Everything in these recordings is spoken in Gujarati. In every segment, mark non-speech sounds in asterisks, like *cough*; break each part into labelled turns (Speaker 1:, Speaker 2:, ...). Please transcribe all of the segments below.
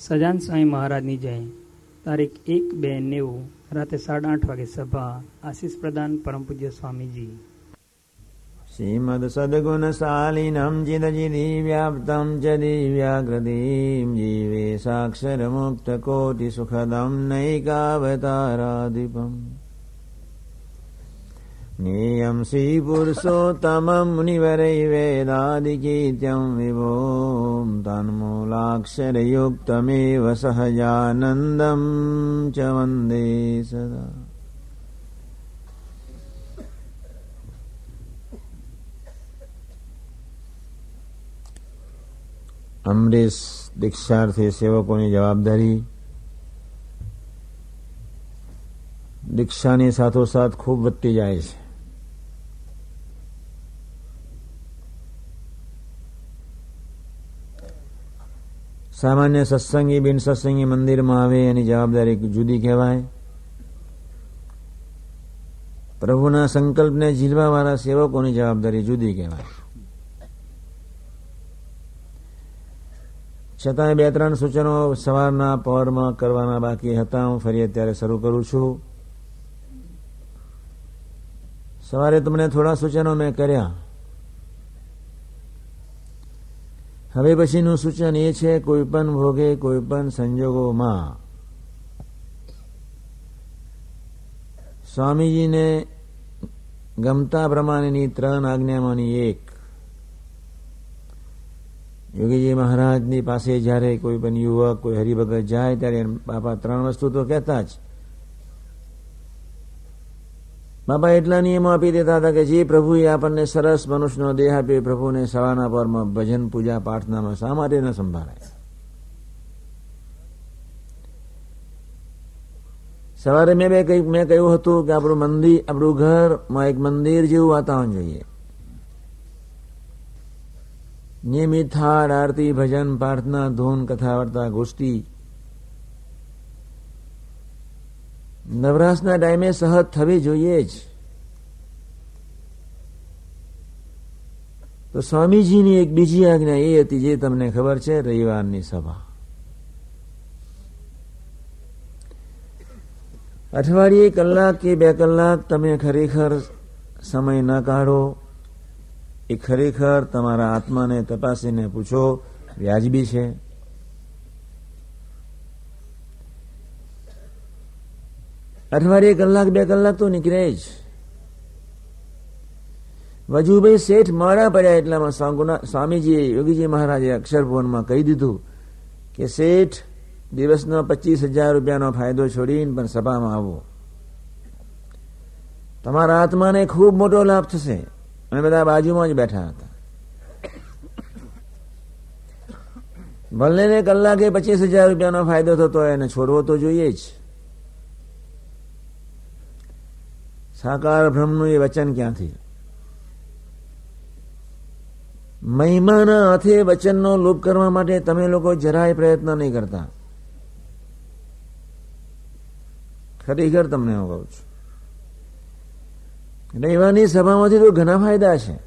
Speaker 1: સજાન સ્વામી મહારાજની જય. તારીખ એક બે નેવું રાતે સાડા આઠ વાગે સભા આશીષ પ્રદાન પરમ પૂજ્ય સ્વામીજી.
Speaker 2: શ્રીમદ સદગુણશાલિનમ ચિદચિદી વ્યાપ્તમ ચ દિવ્યાકૃતિમ જીવે સાક્ષર મુક્ત કોટિ સુખદમ નૈકાવતારાધિપમ. જ્ઞેયમ શ્રી પુરુષોત્તમમ મુનિવરૈ વેદાદિકીત્યમ વિભોમ च वन्दे सदा। અમરીશ દીક્ષાર્થી સેવકોની જવાબદારી દીક્ષાની સાથોસાથ ખૂબ વધતી જાય છે સામાન્ય સત્સંગી બિન સત્સંગી મંદિરમાં આવે, એની જવાબદારી જુદી કહેવાય. પ્રભુના સંકલ્પને ઝીલવાવાળા સેવકોની જવાબદારી જુદી કહેવાય. છતાંય બે ત્રણ સૂચનો સવારના પહોરમાં કરવાના બાકી હતા. હું ફરી અત્યારે શરૂ કરું છું. સવારે તમને થોડા સૂચનો મેં કર્યા. હવે પછીનું સૂચન એ છે, કોઈ પણ ભોગે, કોઈ પણ સંજોગોમાં. સ્વામીજીને ગમતા પ્રમાણેની ત્રણ આજ્ઞામાંની એક. યોગીજી મહારાજની પાસે જ્યારે કોઈ પણ યુવક, કોઈ હરિભગત જાય, ત્યારે બાપા ત્રણ વસ્તુ તો કહેતા જ. બાપા એટલા નિયમો આપી દેતા હતા કે જે પ્રભુએ આપણને સરસ મનુષ્યનો દેહ આપ્યો પ્રભુને સવારના પરમાં ભજન પૂજા પ્રાર્થનામાં શા માટે ન સંભાળાય? સવારે મેં બે મેં કહ્યું હતું કે આપણું મંદિર, આપણું ઘરમાં એક મંદિર જેવું વાતાવરણ જોઈએ. નિયમિત થાળ આરતી, ભજન, પ્રાર્થના, ધૂન, કથા, વાર્તા, ગોષ્ઠી. નવરાશના ટાઈમે સહજ થવી જોઈએ જ. તો સ્વામીજીની એક બીજી આજ્ઞા એ હતી જે તમને ખબર છે, રવિવારની સભા. અઠવાડિયે કલાક કે બે કલાક તમે ખરેખર સમય ન કાઢો. એ ખરેખર તમારા આત્માને તપાસીને પૂછો, વ્યાજબી છે? અઠવાડિયે કલાક, બે કલાક તો નીકળે જ. વજુભાઈ શેઠ મારા પડ્યા એટલામાં સ્વામીજીએ યોગીજી મહારાજે અક્ષરભુવનમાં કહી દીધું કે શેઠ, દિવસનો પચીસ હજાર રૂપિયાનો ફાયદો છોડીને પણ સભામાં આવો. તમારા આત્માને ખૂબ મોટો લાભ થશે. અમે બધા બાજુમાં જ બેઠા હતા. ભલે ને કલાકે પચીસ હજાર રૂપિયાનો ફાયદો થતો એને છોડવો તો જોઈએ જ. સાકાર બ્રહ્મનું એ વચન ક્યાંથી? મહિમાના હાથે વચનનો લોપ કરવા માટે તમે લોકો જરાય પ્રયત્ન નહીં કરતા. ખરેખર તમને હું કહું છું. રવિવારની સભામાંથી તો ઘણા ફાયદા છે.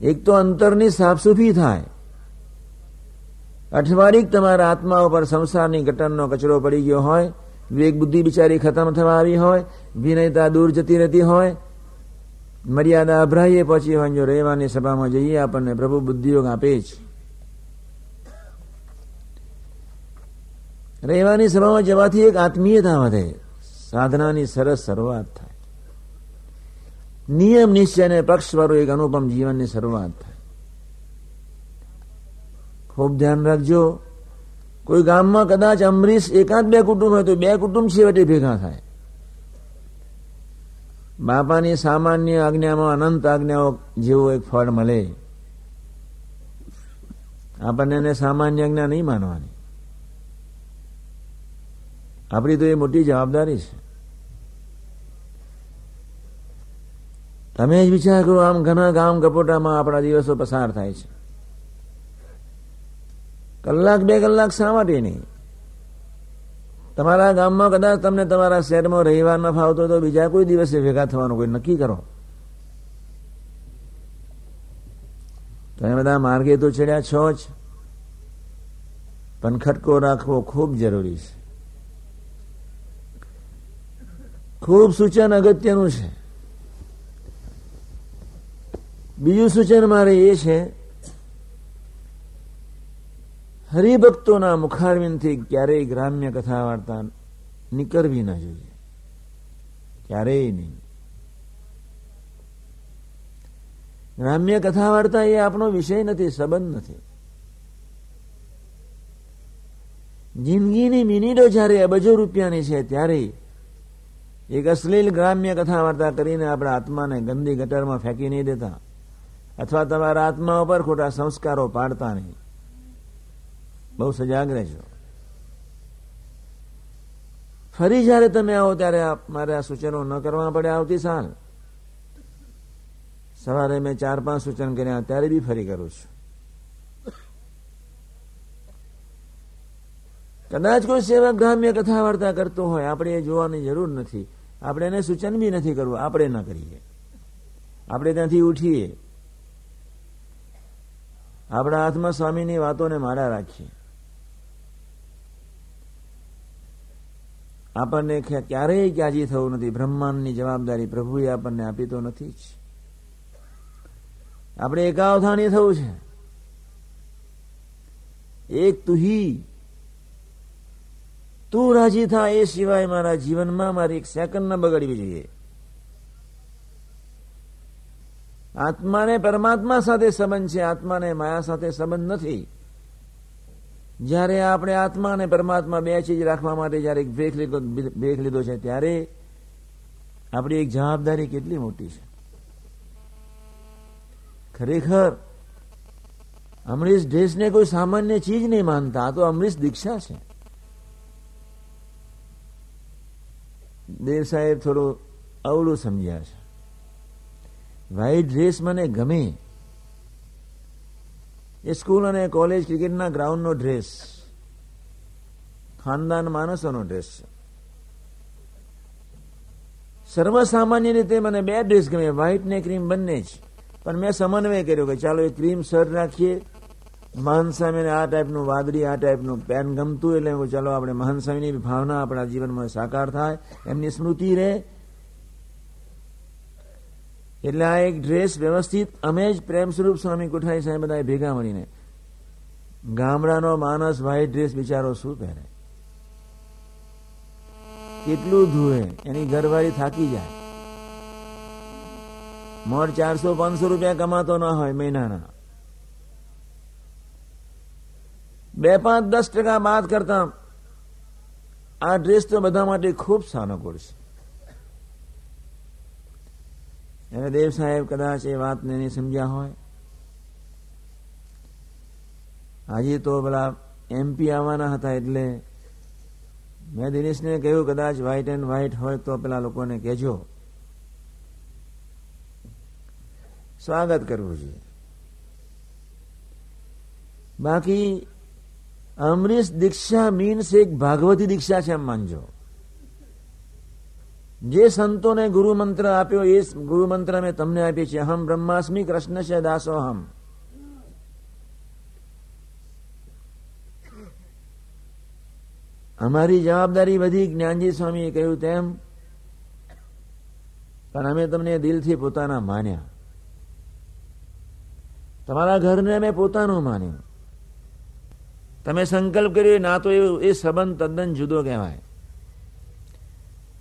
Speaker 2: એક તો અંતરની સાફસૂફી થાય. અઠવાડિક તમારા આત્મા ઉપર સંસારની ઘટનનો કચરો પડી ગયો હોય વિવેક બુદ્ધિ બિચારી ખતમ થવા આવી હોય, વિનયતા દૂર જતી રહેતી હોય મર્યાદા અભરાઈએ પહોંચી હોય રહેવાની સભામાં જઈએ, આપણને પ્રભુ બુદ્ધિયોગ આપે જ. રહેવાની સભામાં જવાથી એક આત્મીયતા વધે. સાધનાની સરસ શરૂઆત થાય. નિયમ, નિશ્ચય અને પક્ષવાળું એક અનુપમ જીવનની શરૂઆત થાય. ખૂબ ધ્યાન રાખજો. કોઈ ગામમાં કદાચ અમરીશ એકાદ બે કુટુંબ હોય તો બે કુટુંબ છેવટે ભેગા થાય. બાપાની સામાન્ય આજ્ઞામાં અનંત આજ્ઞાઓ જેવું એક ફળ મળે. આપણને એને સામાન્ય આજ્ઞા નહીં માનવાની. આપણી તો એ મોટી જવાબદારી છે. તમે જ વિચાર કરો, આમ ઘણા ગામ કપોટામાં આપણા દિવસો પસાર થાય છે. કલાક બે કલાક શા માટે નહીં? તમારા ગામમાં કદાચ તમને તમારા શહેરમાં રવિવાર ન ફાવતો તો બીજા કોઈ દિવસે ભેગા થવાનું કોઈ નક્કી કરો. તમે બધા માર્ગે તો ચડ્યા છો જ. પણ ખટકો રાખવો ખૂબ જરૂરી છે. ખૂબ સૂચન અગત્યનું છે. બીજું સૂચન મારે એ છે હરિભક્તોના મુખારવિંદથી ક્યારેય ગ્રામ્ય કથા વાર્તા નીકળવી ના જોઈએ. ક્યારેય નહીં. ગ્રામ્ય કથા વાર્તા એ આપણો વિષય નથી, સંબંધ નથી. જિંદગીની મિનિટો જ્યારે અબજો રૂપિયાની છે, ત્યારે એક અશ્લીલ ગ્રામ્ય કથા વાર્તા કરીને આપણા આત્માને ગંદી ગટરમાં ફેંકી નહીં દેતા. અથવા તમારા આત્મા ઉપર ખોટા સંસ્કારો પાડતા નહીં. બહુ સજાગ રહેજો. ફરી જયારે તમે આવો ત્યારે મારે આ સૂચનો ન કરવા પડે આવતી સાલ સવારે મેં ચાર પાંચ સૂચન કર્યા ત્યારે બી ફરી કરું છું. કદાચ કોઈ સેવક ગ્રામ્ય કથા વાર્તા કરતો હોય, આપણે એ જોવાની જરૂર નથી. આપણે એને સૂચન બી નથી કરવું, આપણે ન કરીએ. આપણે ત્યાંથી ઉઠીએ. આપણા હાથમાં સ્વામીની વાતોને મારા રાખીએ. આપણને ક્યારેય ક્યાજી થવું નથી. બ્રહ્માંડની જવાબદારી પ્રભુએ આપણને આપી તો નથી જ. આપણે એકાવધાની થવું છે. એક તુહી. તું રાજી થા એ સિવાય મારા જીવનમાં મારી એક સેકન્ડ ન બગડવી જોઈએ. આત્માને પરમાત્મા સાથે સંબંધ છે. આત્માને માયા સાથે સંબંધ નથી. જ્યારે આપણે આત્મા અને પરમાત્મા બે ચીજ રાખવા માટે જયારે બ્રેક લીધો બ્રેક લીધો છે, ત્યારે આપણી એક જવાબદારી કેટલી મોટી છે. ખરેખર, અમરીશ ડ્રેસને કોઈ સામાન્ય ચીજ નહીં માનતા તો અમરીશ દીક્ષા છે. દેવ સાહેબ થોડું અવળું સમજ્યા છે. વ્હાઈટ ડ્રેસ મને ગમે એ સ્કૂલ અને કોલેજ ક્રિકેટના ગ્રાઉન્ડનો ડ્રેસ ખાનદાન માણસોનો ડ્રેસ છે. સર્વસામાન્ય રીતે મને બે ડ્રેસ ગમે વ્હાઈટ ને ક્રીમ બંને જ. પણ મેં સમન્વય કર્યો કે ચાલો એ ક્રીમ સર રાખીએ. મહાનસ્વામીને આ ટાઈપનું વાદળી, આ ટાઈપનું પેન ગમતું એટલે ચાલો આપણે મહાનસ્વામીની ભાવના આપણા જીવનમાં સાકાર થાય, એમની સ્મૃતિ રહે. એટલે આ એક ડ્રેસ વ્યવસ્થિત, અમે જ પ્રેમ સ્વરૂપ સ્વામી કોઠારી સાહેબ બધા ભેગા મળીને. ગામડાનો માણસ વ્હાઈટ ડ્રેસ બિચારો શું પહેરે? કેટલું ધુએ, એની ઘરવાળી થાકી જાય. મોર ચારસો, પાંચસો રૂપિયા કમાતો ના હોય મહિનાના. બે પાંચ દસ ટકા બાદ કરતા આ ડ્રેસ તો બધા માટે ખૂબ સાનુકૂળ છે. એને દેવ સાહેબ કદાચ એ વાતને નહીં સમજ્યા હોય આજે તો પેલા એમપી આવવાના હતા એટલે મેં દિનેશને કહ્યું કદાચ વ્હાઈટ એન્ડ વ્હાઈટ હોય તો પેલા લોકોને કહેજો સ્વાગત કરવું જોઈએ બાકી અમરીશ દીક્ષા મીન્સ એક ભાગવતી દીક્ષા છે એમ માનજો જે સંતોને ગુરુ મંત્ર આપ્યો, એ ગુરુ મંત્ર મેં તમને આપી છે અહમ બ્રહ્માસ્મી કૃષ્ણ છે દાસોહમ. અમારી જવાબદારી બધી જ્ઞાનજી સ્વામીએ કહ્યું તેમ, પણ અમે તમને દિલથી પોતાના માન્યા. તમારા ઘરને અમે પોતાનું માન્યું. તમે સંકલ્પ કર્યો ના તો એ સંબંધ તદ્દન જુદો કહેવાય.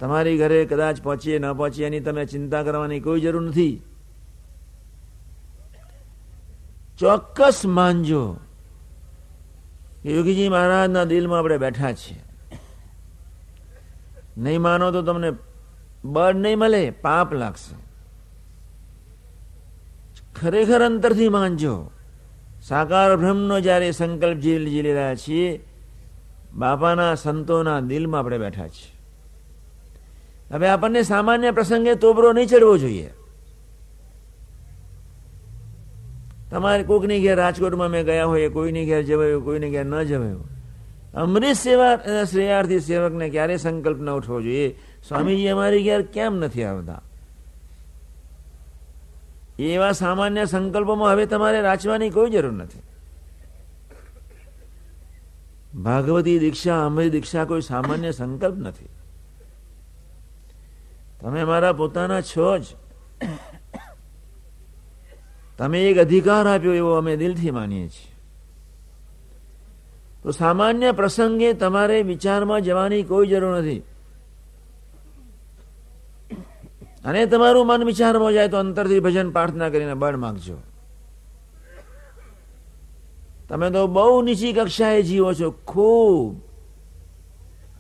Speaker 2: તમારી ઘરે કદાચ પહોંચીએ, ન પહોંચીએ, એની તમે ચિંતા કરવાની કોઈ જરૂર નથી. ચોક્કસ માનજો યોગીજી મહારાજના દિલમાં આપણે બેઠા છીએ. નહીં માનો તો તમને બળ નહીં મળે, પાપ લાગશે. ખરેખર અંતરથી માનજો. સાકાર બ્રહ્મનો જ્યારે સંકલ્પ જીલી રહ્યા છીએ, બાપાના સંતોના દિલમાં આપણે બેઠા છીએ. હવે આપણને સામાન્ય પ્રસંગે તોબરો નહીં ચડવો જોઈએ. તમારે કોઈકની ઘેર રાજકોટમાં મેં ગયા હોય, કોઈની ઘેર જવાયું કોઈની ઘેર ન જવાયું અમૃત સેવા શ્રેયાર્થી સેવકને ક્યારે સંકલ્પ ન ઉઠવો જોઈએ? સ્વામીજી અમારી ઘેર કેમ નથી આવતા? એવા સામાન્ય સંકલ્પોમાં હવે તમારે રાચવાની કોઈ જરૂર નથી. ભાગવતી દીક્ષા, અમરી દીક્ષા કોઈ સામાન્ય સંકલ્પ નથી. તમે મારા પોતાના છો જ. તમે એક અધિકાર આપ્યો એવો અમે દિલથી માનીએ છીએ. તો સામાન્ય પ્રસંગે તમારે વિચારમાં જવાની કોઈ જરૂર નથી. અને તમારું મન વિચારમાં જાય તો અંતરથી ભજન પ્રાર્થના કરીને બળ માંગજો. તમે તો બહુ નીચી કક્ષાએ જીવો છો. ખૂબ.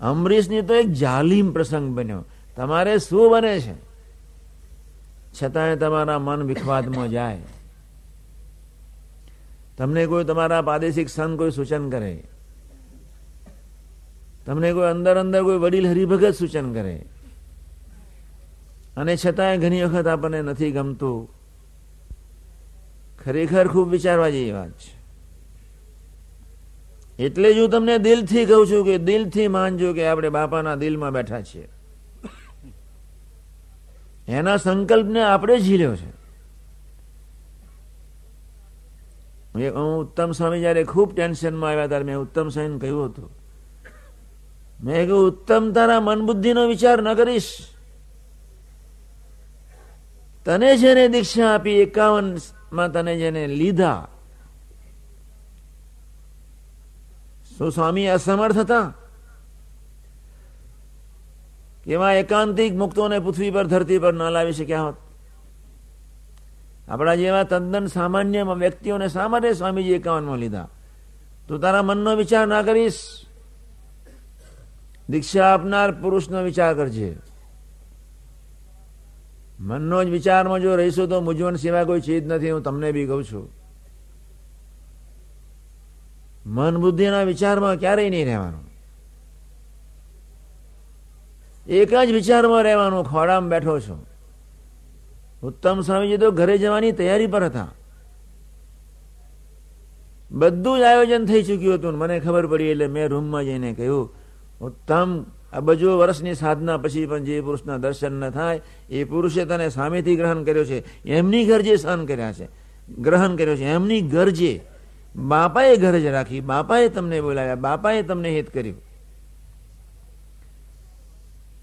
Speaker 2: અમરીશની તો એક જાલીમ પ્રસંગ બન્યો. તમારે શું બને છે? છતાંય તમારા મન વિખવાદમાં જાય. તમને કોઈ તમારા પ્રાદેશિક સંત કોઈ સૂચન કરે. તમને કોઈ અંદર અંદર કોઈ વડીલ હરિભગત સૂચન કરે. અને છતાંય ઘણી વખત આપણને નથી ગમતું. ખરેખર ખૂબ વિચારવા જેવી વાત છે. એટલે જ હું તમને દિલથી કહું છું કે દિલથી માનજો કે આપણે બાપાના દિલમાં બેઠા છીએ. એના સંકલ્પને આપણે ઝીલ્યો છે. હું ઉત્તમ સ્વામી જયારે ખૂબ ટેન્શનમાં આવ્યા ત્યારે મેં ઉત્તમ સ્વામીને કહ્યું હતું. મેં કહ્યું, ઉત્તમ, તારા મન બુદ્ધિનો વિચાર ન કરીશ. તને જેને દીક્ષા આપી એકાવનમાં તને જેને લીધા. શું સ્વામી અસમર્થ હતા? કેવા એકાંતિક મુક્તોને પૃથ્વી પર, ધરતી પર ન લાવી શક્યા હોત આપણા જેવા તદ્દન સામાન્ય વ્યક્તિઓને શા માટે સ્વામીજી એકાવનમાં લીધા. તું તારા મનનો વિચાર ના કરીશ. દીક્ષા આપનાર પુરુષનો વિચાર કરજે. મનનો જ વિચારમાં જો રહીશું તો મૂંઝવણ સિવાય કોઈ ચીજ નથી. હું તમને બી કહું છું. મન બુદ્ધિના વિચારમાં ક્યારેય નહીં રહેવાનું. એક જ વિચારમાં રહેવાનું ખોડામાં બેઠો છું. ઉત્તમ સ્વામીજી તો ઘરે જવાની તૈયારી પર હતા. બધું જ આયોજન થઈ ચૂક્યું હતું મને ખબર પડી એટલે મેં રૂમમાં જઈને કહ્યું, ઉત્તમ, આ બજો વર્ષની સાધના પછી પણ જે પુરુષના દર્શન ન થાય, એ પુરુષે તને સામેથી ગ્રહણ કર્યો છે. એમની ગરજે સહન કર્યા છે. ગ્રહણ કર્યો છે. એમની ગરજે. બાપાએ ગરજ રાખી. બાપાએ તમને બોલાવ્યા. બાપાએ તમને હિત કર્યું.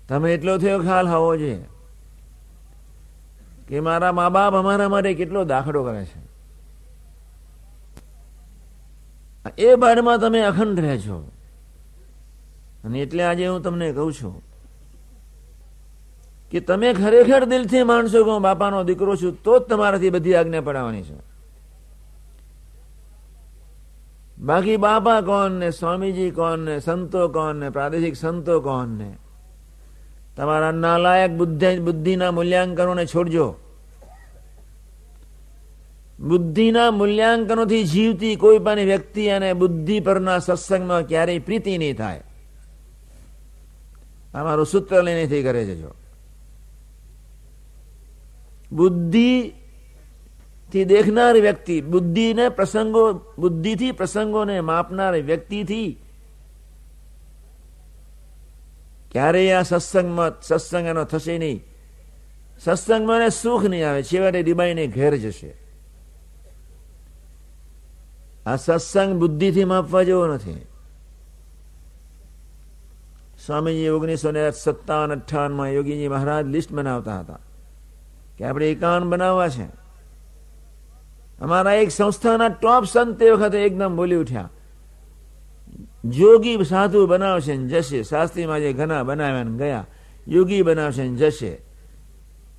Speaker 2: તમે એટલો થયો ખ્યાલ હોવો જોઈએ કે મારા મા બાપ અમારા માટે કેટલો દાખલો કરે છે. એ બાળમાં તમે અખંડ રહેજો અને એટલે આજે હું તમને કહું છું કે તમે ખરેખર દિલથી માનશો કે હું બાપાનો દીકરો છું, તો જ તમારાથી બધી આજ્ઞા પડાવવાની છે. બાકી બાપા કોણ ને, સ્વામીજી કોણ ને, સંતો કોણ ને, પ્રાદેશિક સંતો કોણ ને? તમારા નાલાયક બુદ્ધિ બુદ્ધિના મૂલ્યાંકનોને છોડજો. બુદ્ધિના મૂલ્યાંકનોથી જીવતી કોઈ પણ વ્યક્તિ અને બુદ્ધિ પરના સત્સંગમાં ક્યારેય પ્રીતિ નહીં થાય. અમારું સૂત્ર લઈને કરે જજો. બુદ્ધિ થી દેખનાર વ્યક્તિ, બુદ્ધિને પ્રસંગો, બુદ્ધિથી પ્રસંગોને માપનાર વ્યક્તિથી ક્યારેય આ સત્સંગમાં સત્સંગ એનો થશે નહીં. સત્સંગમાં સુખ નહીં આવે. છેવટે ડીબાઈને ઘેર જશે. આ સત્સંગ બુદ્ધિથી માપવા જેવો નથી. સ્વામીજી ઓગણીસો ને સત્તાવન અઠ્ઠાવનમાં યોગીજી મહારાજ લિસ્ટ બનાવતા હતા કે આપણે એકાવન બનાવવા છે. અમારા એક સંસ્થાના ટોપ સંત તે વખતે એકદમ બોલી ઉઠ્યા. યોગી સાધુ બનાવશે ને જશે. શાસ્ત્રીમાં જે ઘણા બનાવ્યા ગયા, યોગી બનાવશે ને જશે.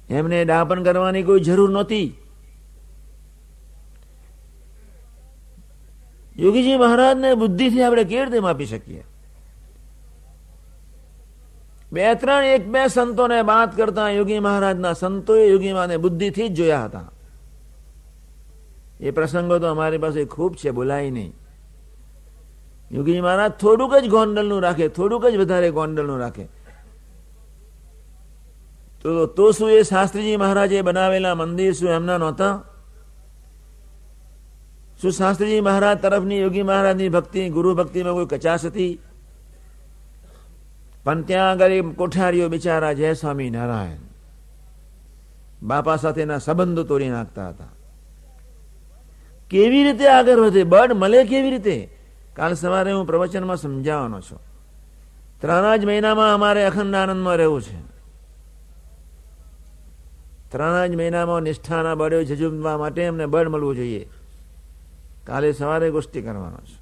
Speaker 2: એમને ડાપણ કરવાની કોઈ જરૂર નહોતી. યોગીજી મહારાજને બુદ્ધિથી આપણે કેવી રીતે માપી શકીએ? બે ત્રણ એક બે સંતોને વાત કરતા યોગી મહારાજના સંતોએ યોગી માને બુદ્ધિથી જ જોયા હતા. એ પ્રસંગો તો અમારી પાસે ખૂબ છે, બોલાય નહીં. યોગીજી મહારાજ, થોડુંક જ ગોંડલનું રાખે, થોડુંક જ વધારે ગોંડલનું રાખે. તો તો શું એ શાસ્ત્રીજી મહારાજે બનાવેલા મંદિર શું એમના નહોતા? શું શાસ્ત્રીજી મહારાજ તરફની યોગી મહારાજની ભક્તિ, ગુરુ ભક્તિમાં કોઈ કચાશ હતી? પણ ત્યાં આગળ કોઠારીઓ બિચારા જય સ્વામી નારાયણ બાપા સાથેના સંબંધો તોડી નાખતા હતા. કેવી રીતે આગળ વધે? બળ મળે કેવી રીતે? કાલ સવારે હું પ્રવચનમાં સમજાવવાનો છું. ત્રણ જ મહિનામાં અમારે અખંડ આનંદમાં રહેવું છે. ત્રણ જ મહિનામાં નિષ્ઠાના બળે જજુમવા માટે એમને બળ મળવું જોઈએ. કાલે સવારે ગોષ્ઠી કરવાનો છે.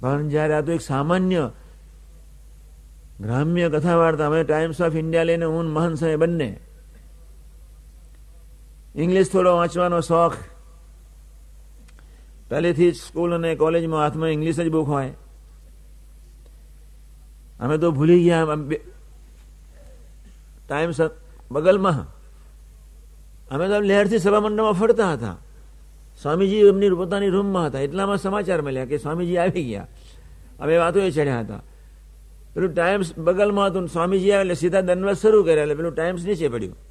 Speaker 2: પણ જ્યારે આ તો એક સામાન્ય ગ્રામ્ય કથા વાર્તા અમે ટાઈમ્સ ઓફ ઇન્ડિયા લઈને હું મહન સાહેબ બંને ઇંગ્લિશ થોડો વાંચવાનો શોખ પહેલેથી જ સ્કૂલ અને કોલેજમાં હાથમાં ઇંગ્લિશ જ બુક હોય. અમે તો ભૂલી ગયા ટાઈમ બગલમાં. અમે તો લહેરથી સભામંડળમાં ફરતા હતા. સ્વામીજી એમની પોતાની રૂમમાં હતા. એટલામાં સમાચાર મળ્યા કે સ્વામીજી આવી ગયા. અમે વાતો એ ચડ્યા હતા. પેલું ટાઈમ્સ બગલમાં હતું સ્વામીજી આવે એટલે સીધા દંડવત શરૂ કર્યા એટલે પેલું ટાઈમ્સ નીચે પડ્યું.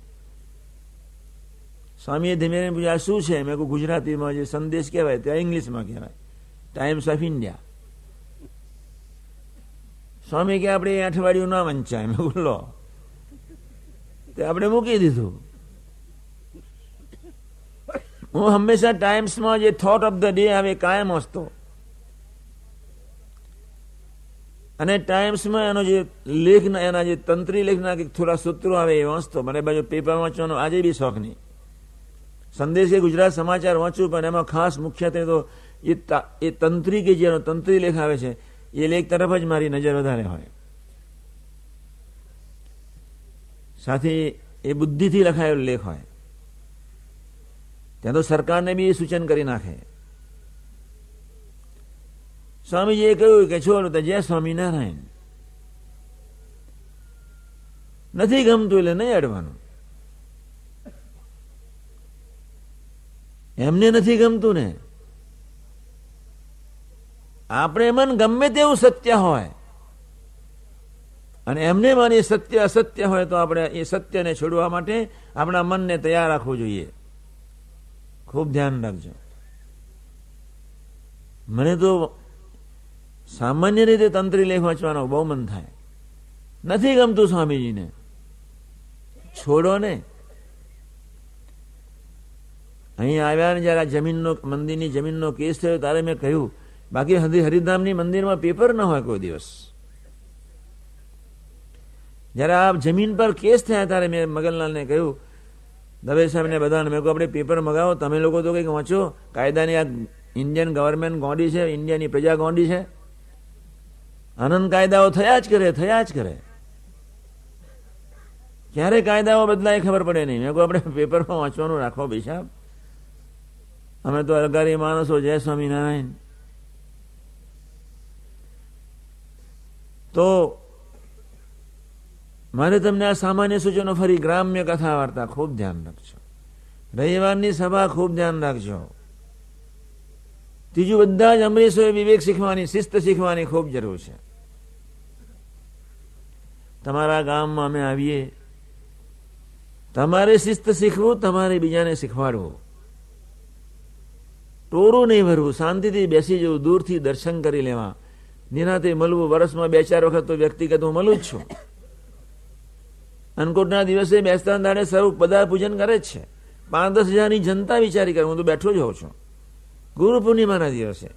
Speaker 2: સ્વામીએ ધીમે પૂછ્યા શું છે? મેં કહું ગુજરાતીમાં જે સંદેશ કહેવાય ત્યાં ઇંગ્લિશમાં કહેવાય. ટાઈમ્સ ઓફ ઇન્ડિયા સ્વામી કે, આપણે અઠવાડિયું ના વંચાય. મેં બોલો તે આપણે મૂકી દીધું. હું હંમેશા ટાઈમ્સમાં જે થોટ ઓફ ધ ડે આવે કાયમ હસતો. અને ટાઈમ્સમાં એનો જે લેખ, એના જે તંત્રી લેખના થોડા સૂત્રો આવે એ વાંચતો મને બાજુ પેપર વાંચવાનો આજે બી શોખ નહીં. સંદેશ એ ગુજરાત સમાચાર વાંચું, પણ એમાં ખાસ મુખ્યત્વે તો એ તંત્રી કે જેનો તંત્રી લેખ આવે છે, એ લેખ તરફ જ મારી નજર વધારે હોય. સાથે એ બુદ્ધિથી લખાયેલો લેખ હોય. ત્યાં તો સરકારને બી એ સૂચન કરી નાખે. સ્વામીજીએ કહ્યું કે છોડો તો જય સ્વામિનારાયણ. નથી ગમતું એટલે નહીં અડવાનું. એમને નથી ગમતું ને. આપણે મન ગમે તેવું સત્ય હોય, અને એમને માની સત્ય અસત્ય હોય તો આપણે એ સત્યને છોડવા માટે આપણા મનને તૈયાર રાખવું જોઈએ. ખૂબ ધ્યાન રાખજો. મને તો સામાન્ય રીતે તંત્રી લેખ વાંચવાનો બહુ મન થાય. નથી ગમતું સ્વામીજીને. છોડો ને. અહીં આવ્યા ને જયારે જમીનનો, મંદિરની જમીનનો કેસ થયો ત્યારે મેં કહ્યું, બાકી હરિધામની મંદિરમાં પેપર ન હોય કોઈ દિવસ. જયારે આ જમીન પર કેસ થયા ત્યારે મેં મગનલાલને કહ્યું દવે સાહેબને બધાને, મેં કહું આપણે પેપર મગાવો, તમે લોકો તો કંઈક વાંચો, કાયદાની આ ઇન્ડિયન ગવર્મેન્ટ ગોંડી છે ઇન્ડિયાની પ્રજા ગોંડી છે. આનંદ કાયદાઓ થયા જ કરે, થયા જ કરે. ક્યારે કાયદાઓ બદલાય ખબર પડે નહીં. મેં કહું આપણે પેપરમાં વાંચવાનું રાખો બેસાબ અમે તો અલગારી માણસો, જય સ્વામિનારાયણ. તો મારે તમને આ સામાન્ય સૂચનો ફરી ગ્રામ્ય કથા વાર્તા ખૂબ ધ્યાન રાખજો. રવિવારની સભા ખૂબ ધ્યાન રાખજો. ત્રીજું બધા જ અમરીશોએ વિવેક શીખવાની, શિસ્ત શીખવાની ખૂબ જરૂર છે. તમારા ગામમાં અમે આવીએ. તમારે શિસ્ત શીખવું, તમારે બીજાને શીખવાડવું. ટોરું નહીં ભરવું, શાંતિથી બેસી જવું, દૂરથી દર્શન કરી લેવા. નિરાતે મળવું વર્ષમાં બે ચાર વખત તો વ્યક્તિગત હું મળું જ છું. અન્નકૂટના દિવસે બેસતા દાડે સ્વરૂપ પદાર પૂજન કરે જ છે. પાંચ દસ હજારની જનતા વિચારી કરે, હું તો બેઠો જ હોઉં છું. ગુરુ પૂર્ણિમાના દિવસે.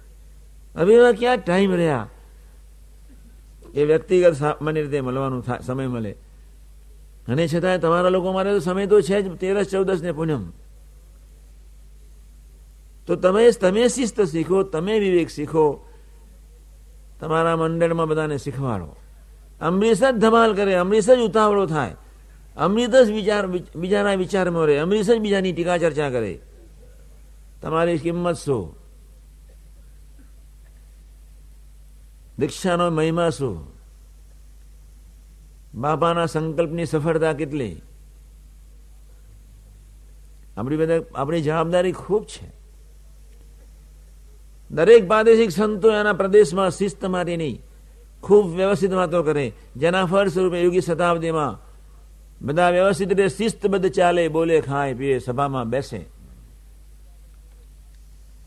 Speaker 2: હવે એવા ક્યાં ટાઈમ રહ્યા? એ વ્યક્તિગત સામાન્ય રીતે મળવાનું સમય મળે. અને છતાંય તમારા લોકો મારે તો સમય તો છે જ, તેરસ ચૌદસ ને પૂનમ. તો તમે તમે શિસ્ત શીખો, તમે વિવેક શીખો. તમારા મંડળમાં બધાને શીખવાડો. અમરીશ જ ધમાલ કરે અમરીશ જ ઉતાવળો થાય. અમૃત જ વિચાર, બીજાના વિચારમાં રહે અમરીશ જ બીજાની ટીકા ચર્ચા કરે. તમારી કિંમત શું? દીક્ષાનો મહિમા શું? બાપાના સંકલ્પની સફળતા કેટલી? આપણી બધા, આપણી જવાબદારી ખૂબ છે. દરેક પ્રાદેશિક સંતો એના પ્રદેશમાં શિસ્ત મારીની ખૂબ વ્યવસ્થિત વાતો કરે. જેના ફળ સ્વરૂપે યોગી શતાબ્દીમાં બધા વ્યવસ્થિત રીતે શિસ્તબદ્ધ ચાલે, બોલે, ખાય પીએ સભામાં બેસે.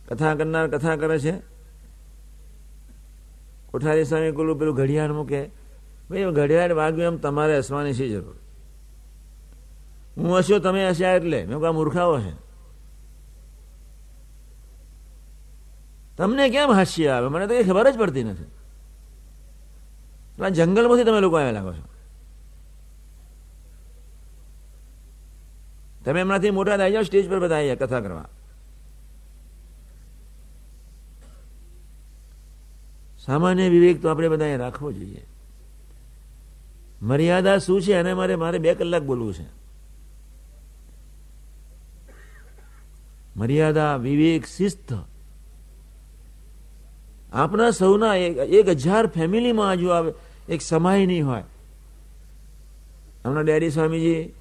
Speaker 2: કથા કરનાર કથા કરે છે. કોઠારી સ્વામી પેલું પેલું ઘડિયાળ મૂકે. ભાઈ ઘડિયાળ વાગ્યું એમ તમારે હસવાની શી જરૂર? હું હસ્યો, તમે હસ્યા એટલે? મેં કહા મૂર્ખાઓ છે. તમને કેમ હાસ્ય આવે? મને તો એ ખબર જ પડતી નથી. જંગલમાંથી તમે લોકો આવ્યા લાગો છો. તમે એમનાથી મોટા થઈ જાઓ, સ્ટેજ પર બધા આવ્યા કથા કરવા. સામાન્ય વિવેક તો આપણે બધા રાખવો જોઈએ. મર્યાદા શું છે? અને મારે મારે બે કલાક બોલવું છે. મર્યાદા, વિવેક, શિસ્ત આપણા સૌના એક હજાર ફેમિલીમાં હજુ આવે. એક સમાય નહીં હોય. હમણાં ડેરી સ્વામીજી,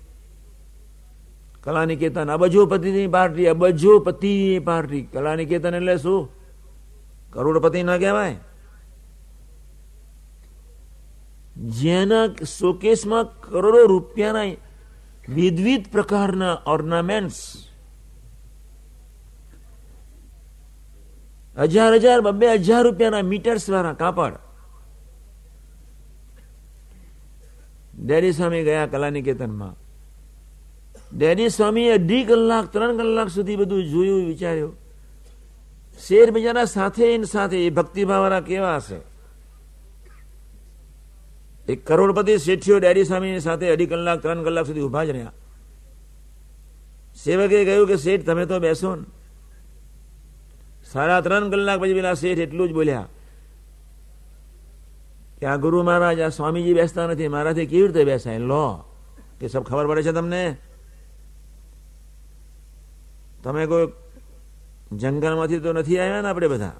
Speaker 2: કલાનિકેતન અબજોપતિની પાર્ટી અબજોપતિની પાર્ટી. કલાનિકેતન એટલે શું? કરોડપતિ ના કહેવાય. જેના શોકેસમાં કરોડો રૂપિયાના વિવિધ પ્રકારના ઓર્નામેન્ટ્સ હજાર હજાર બબે હજાર રૂપિયાના મીટર્સ વાળા કાપડ. ડેરી સ્વામી ગયા કલાનિકેતનમાં. ડેરી સ્વામી અઢી કલાક, ત્રણ કલાક સુધી બધું જોયું, વિચાર્યું. શેર બીજાના સાથે સાથે એ ભક્તિભાવ વાળા કેવા હશે? એક કરોડપતિ શેઠીઓ ડેરી સ્વામીની સાથે અઢી કલાક, ત્રણ કલાક સુધી ઊભા જ રહ્યા. સેવકે કહ્યું કે, શેઠ, તમે તો બેસો ને. સાડા ત્રણ કલાક પછી પેલા શેઠ એટલું જ બોલ્યા કે આ ગુરુ મહારાજ, આ સ્વામીજી બેસતા નથી, મારાથી કેવી રીતે બેસાય? લો કે સબ ખબર પડે છે તમને? તમે કોઈ જંગલમાંથી તો નથી આવ્યા ને આપણે બધા?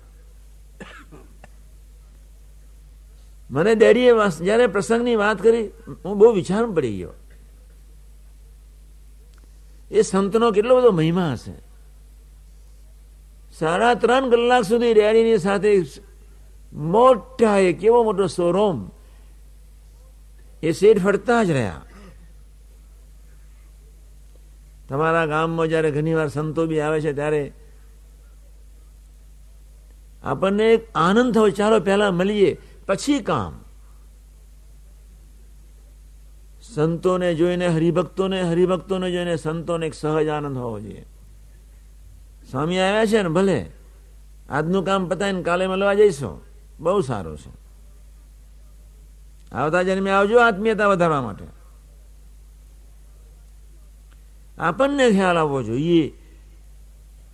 Speaker 2: મને ડેડીએ જયારે પ્રસંગની વાત કરી, હું બહુ વિચાર પડી ગયો. એ સંતનો કેટલો બધો મહિમા હશે. સાડા ત્રણ કલાક સુધી રેલીની સાથે મોટા એ કેવો મોટો શોરૂમ એ શેઠ ફરતા જ રહ્યા. તમારા ગામમાં જ્યારે ઘણી વાર સંતો બી આવે છે ત્યારે આપણને એક આનંદ થયો, ચાલો પહેલા મળીએ, પછી કામ. સંતોને જોઈને, હરિભક્તોને હરિભક્તોને જોઈને સંતોને એક સહજ આનંદ હોવો જોઈએ. સ્વામી આવ્યા છે ને ભલે. આજનું કામ પતાવીને કાલે મળવા જઈશો. બહુ સારું છે. આવતા જન્મે આવજો આત્મીયતા વધારવા માટે. આપણને ખ્યાલ આવવો જોઈએ.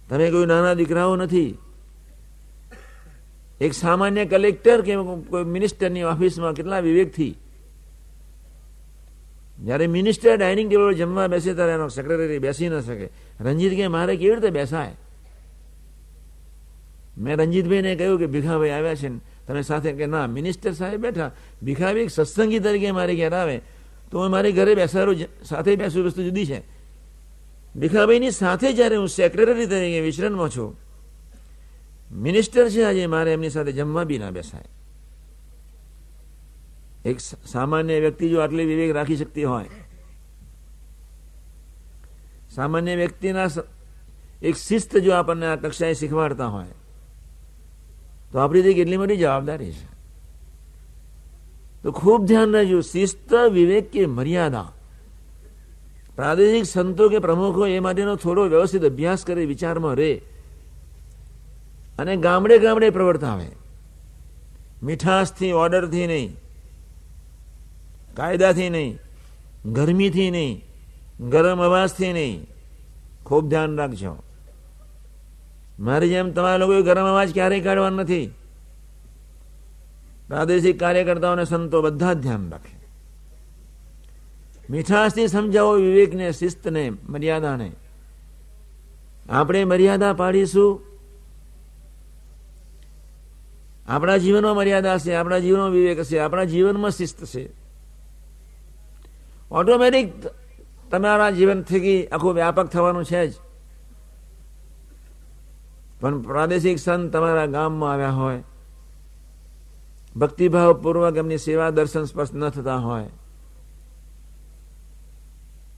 Speaker 2: તમે કોઈ નાના દીકરાઓ નથી. એક સામાન્ય કલેક્ટર કે કોઈ મિનિસ્ટરની ઓફિસમાં કેટલા વિવેકથી. જ્યારે મિનિસ્ટર ડાઇનિંગ ટેબલ જમવા બેસે ત્યારે એનો સેક્રેટરી બેસી ન શકે. રંજીત કે મારે કેવી રીતે બેસાય? મેં રંજીતભાઈને કહ્યું કે, ભીખાભાઈ આવ્યા છે તમે સાથે કે ના, મિનિસ્ટર સાહેબ બેઠા, ભીખાભાઈ સત્સંગી તરીકે મારે ઘેર આવે, તો મારી ઘરે બેસાડું સાથે બેસું વસ્તુ જુદી છે. ભીખાભાઈની સાથે જ્યારે હું સેક્રેટરી તરીકે વિચરણમાં છું, મિનિસ્ટર છે આજે, મારે એમની સાથે જમવા બી ના બેસાય. એક સામાન્ય વ્યક્તિ જો આટલી વિવેક રાખી શકતી હોય સામાન્ય વ્યક્તિના એક શિસ્ત જો આપણને આ કક્ષાએ શીખવાડતા હોય, તો આપણી કેટલી મોટી જવાબદારી છે. તો ખૂબ ધ્યાન રાખજો, શિસ્ત, વિવેક કે મર્યાદા. પ્રાદેશિક સંતો કે પ્રમુખો એ માટેનો થોડો વ્યવસ્થિત અભ્યાસ કરે, વિચારમાં રહે. અને ગામડે ગામડે પ્રવર્તાવે મીઠાશથી, ઓર્ડરથી નહીં. કાયદાથી નહીં. ગરમીથી નહીં. ગરમ અવાજથી નહીં. ખૂબ ધ્યાન રાખજો. મારી જેમ તમારા લોકોએ ગરમ અવાજ ક્યારેય કાઢવા નથી. પ્રાદેશિક કાર્યકર્તાઓને સંતો બધા જ ધ્યાન રાખે. મીઠાશથી સમજાવો વિવેકને, શિસ્તને, મર્યાદાને. આપણે મર્યાદા પાડીશું. આપણા જીવનમાં મર્યાદા છે આપણા જીવનમાં વિવેક છે આપણા જીવનમાં શિસ્ત છે ઓટોમેટિક તમારા જીવન થકી આખું વ્યાપક થવાનું છે જ. પણ પ્રાદેશિક સંત તમારા ગામમાં આવ્યા હોય ભક્તિભાવ પૂર્વક એમની સેવા દર્શન સ્પર્શ ન થતા હોય,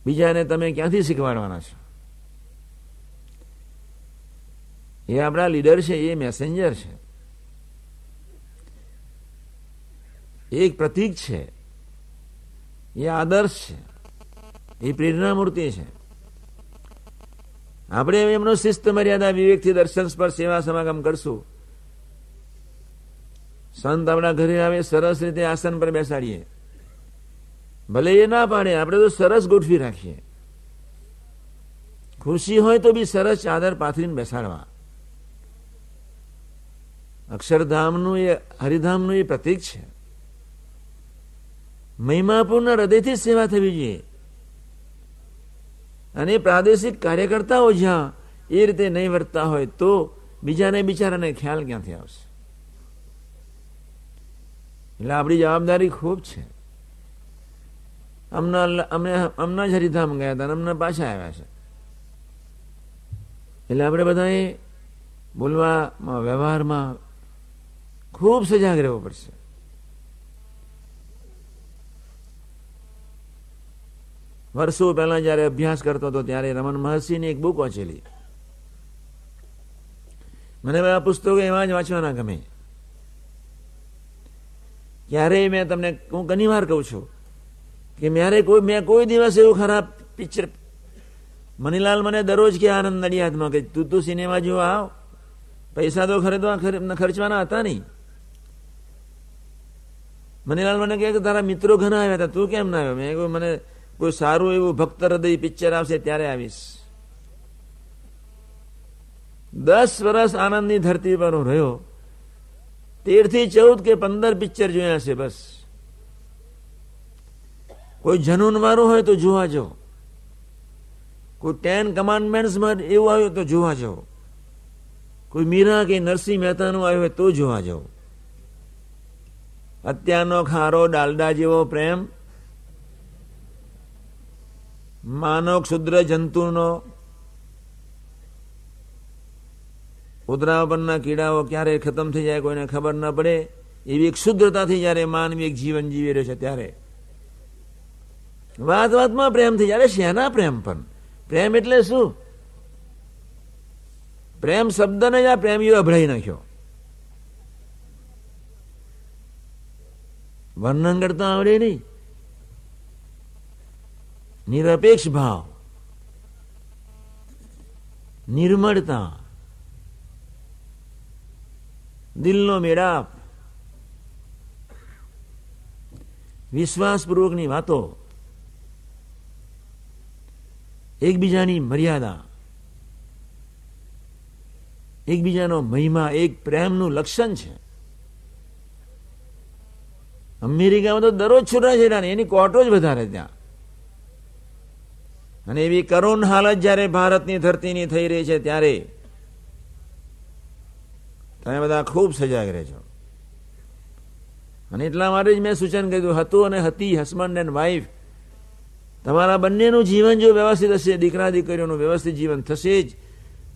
Speaker 2: બીજાને તમે ક્યાંથી શીખવાડવાના છો? એ આપણા લીડર છે, એ મેસેન્જર છે. એક પ્રતીક છે. એ આદર્શ છે. એ પ્રેરણા મૂર્તિ છે. આપણે એમનો શિસ્ત મર્યાદા, વિવેકથી દર્શન, સ્પર્શ, સેવા, સમાગમ કરશું. સંત આપણા ઘરે આવે, સરસ રીતે આસન પર બેસાડીએ. ભલે એ ના પાડે, આપણે તો સરસ ગોઠવી રાખીએ. ખુશી હોય તો બી સરસ ચાદર પાથરીને બેસાડવા. અક્ષરધામનું એ, હરિધામનું એ પ્રતીક છે. મહિમાપૂર્ણ હૃદયથી સેવા થવી જોઈએ. અને પ્રાદેશિક કાર્યકર્તાઓ જ્યાં એ રીતે નહીં વર્તતા હોય તો બીજાને બિચારાને ખ્યાલ ક્યાંથી આવશે? એટલે આપણી જવાબદારી ખૂબ છે. અમને અમને અમના જ હરિધામ ગયા હતા અમને પાછા આવ્યા છે. એટલે આપણે બધાએ બોલવામાં, વ્યવહારમાં ખૂબ સજાગ રહેવો પડશે. વર્ષો પહેલા જયારે અભ્યાસ કરતો હતો, ત્યારે રમણ મહર્ષિની એક બુક વાંચેલી. મને આ પુસ્તકો એમાં જ વાંચવાના ગમે. ક્યારેય મેં તમને હું ઘણી વાર કહું છું કે મારે કોઈ મેં કોઈ દિવસ એવું ખરાબ પિક્ચર મનીલાલ મને દરરોજ કે આનંદ નડિયાદમાં કે તું તું સિનેમા જોવા આવ. પૈસા તો ખરીદવા ખર્ચવાના હતા નહીં. મનીલાલ મને કે તારા મિત્રો ઘણા આવ્યા હતા, તું કેમ ના આવ્યો? મેં મને કોઈ સારું એવું ભક્ત હૃદય પિક્ચર આવશે ત્યારે આવીશ. દસ વર્ષ આનંદની ધરતી પર હું રહ્યો. તેરથી ચૌદ કે પંદર પિક્ચર જોયા છે બસ. કોઈ જનૂન વાળું હોય તો જોવા જાઓ. કોઈ ટેન કમાન્ડમેન્ટ્સમાં એવું આવ્યું તો જોવા જાઓ. કોઈ મીરા કે નરસિંહ મહેતાનું આવ્યું હોય તો જોવા જાઓ. અત્યારનો ખારો, ડાલડા જેવો પ્રેમ. માનવ ક્ષુદ્ર જંતુનો ઉદરા પરના કીડાઓ ક્યારે ખતમ થઈ જાય કોઈને ખબર ન પડે, એવી એક શુદ્ધતાથી જયારે માનવી એક જીવન જીવી રહ્યો છે ત્યારે. વાત વાતમાં પ્રેમ થઈ જાય. શેના પ્રેમ પણ? પ્રેમ એટલે શું? પ્રેમ શબ્દને જ આ પ્રેમીઓ અભળાઈ નાખ્યો. વર્ણન કરતા આવડે નહીં. નિરપેક્ષ ભાવ નિર્મળતા દિલનો મેળાપ વિશ્વાસપૂર્વકની વાતો એકબીજાની મર્યાદા એકબીજાનો મહિમા એક પ્રેમનું લક્ષણ છે અમેરિકામાં તો દરરોજ છૂટાછેડા એની કોર્ટો જ વધારે ત્યાં। અને એવી કરુણ હાલત જ્યારે ભારતની ધરતીની થઈ રહી છે ત્યારે તમે બધા ખૂબ સજાગ રહેજો. અને એટલા માટે જ મેં સૂચન કર્યું, હતું અને હતી, હસબન્ડ એન્ડ વાઈફ તમારા બંનેનું જીવન જો વ્યવસ્થિત હશે, દીકરા દીકરીઓનું વ્યવસ્થિત જીવન થશે જ.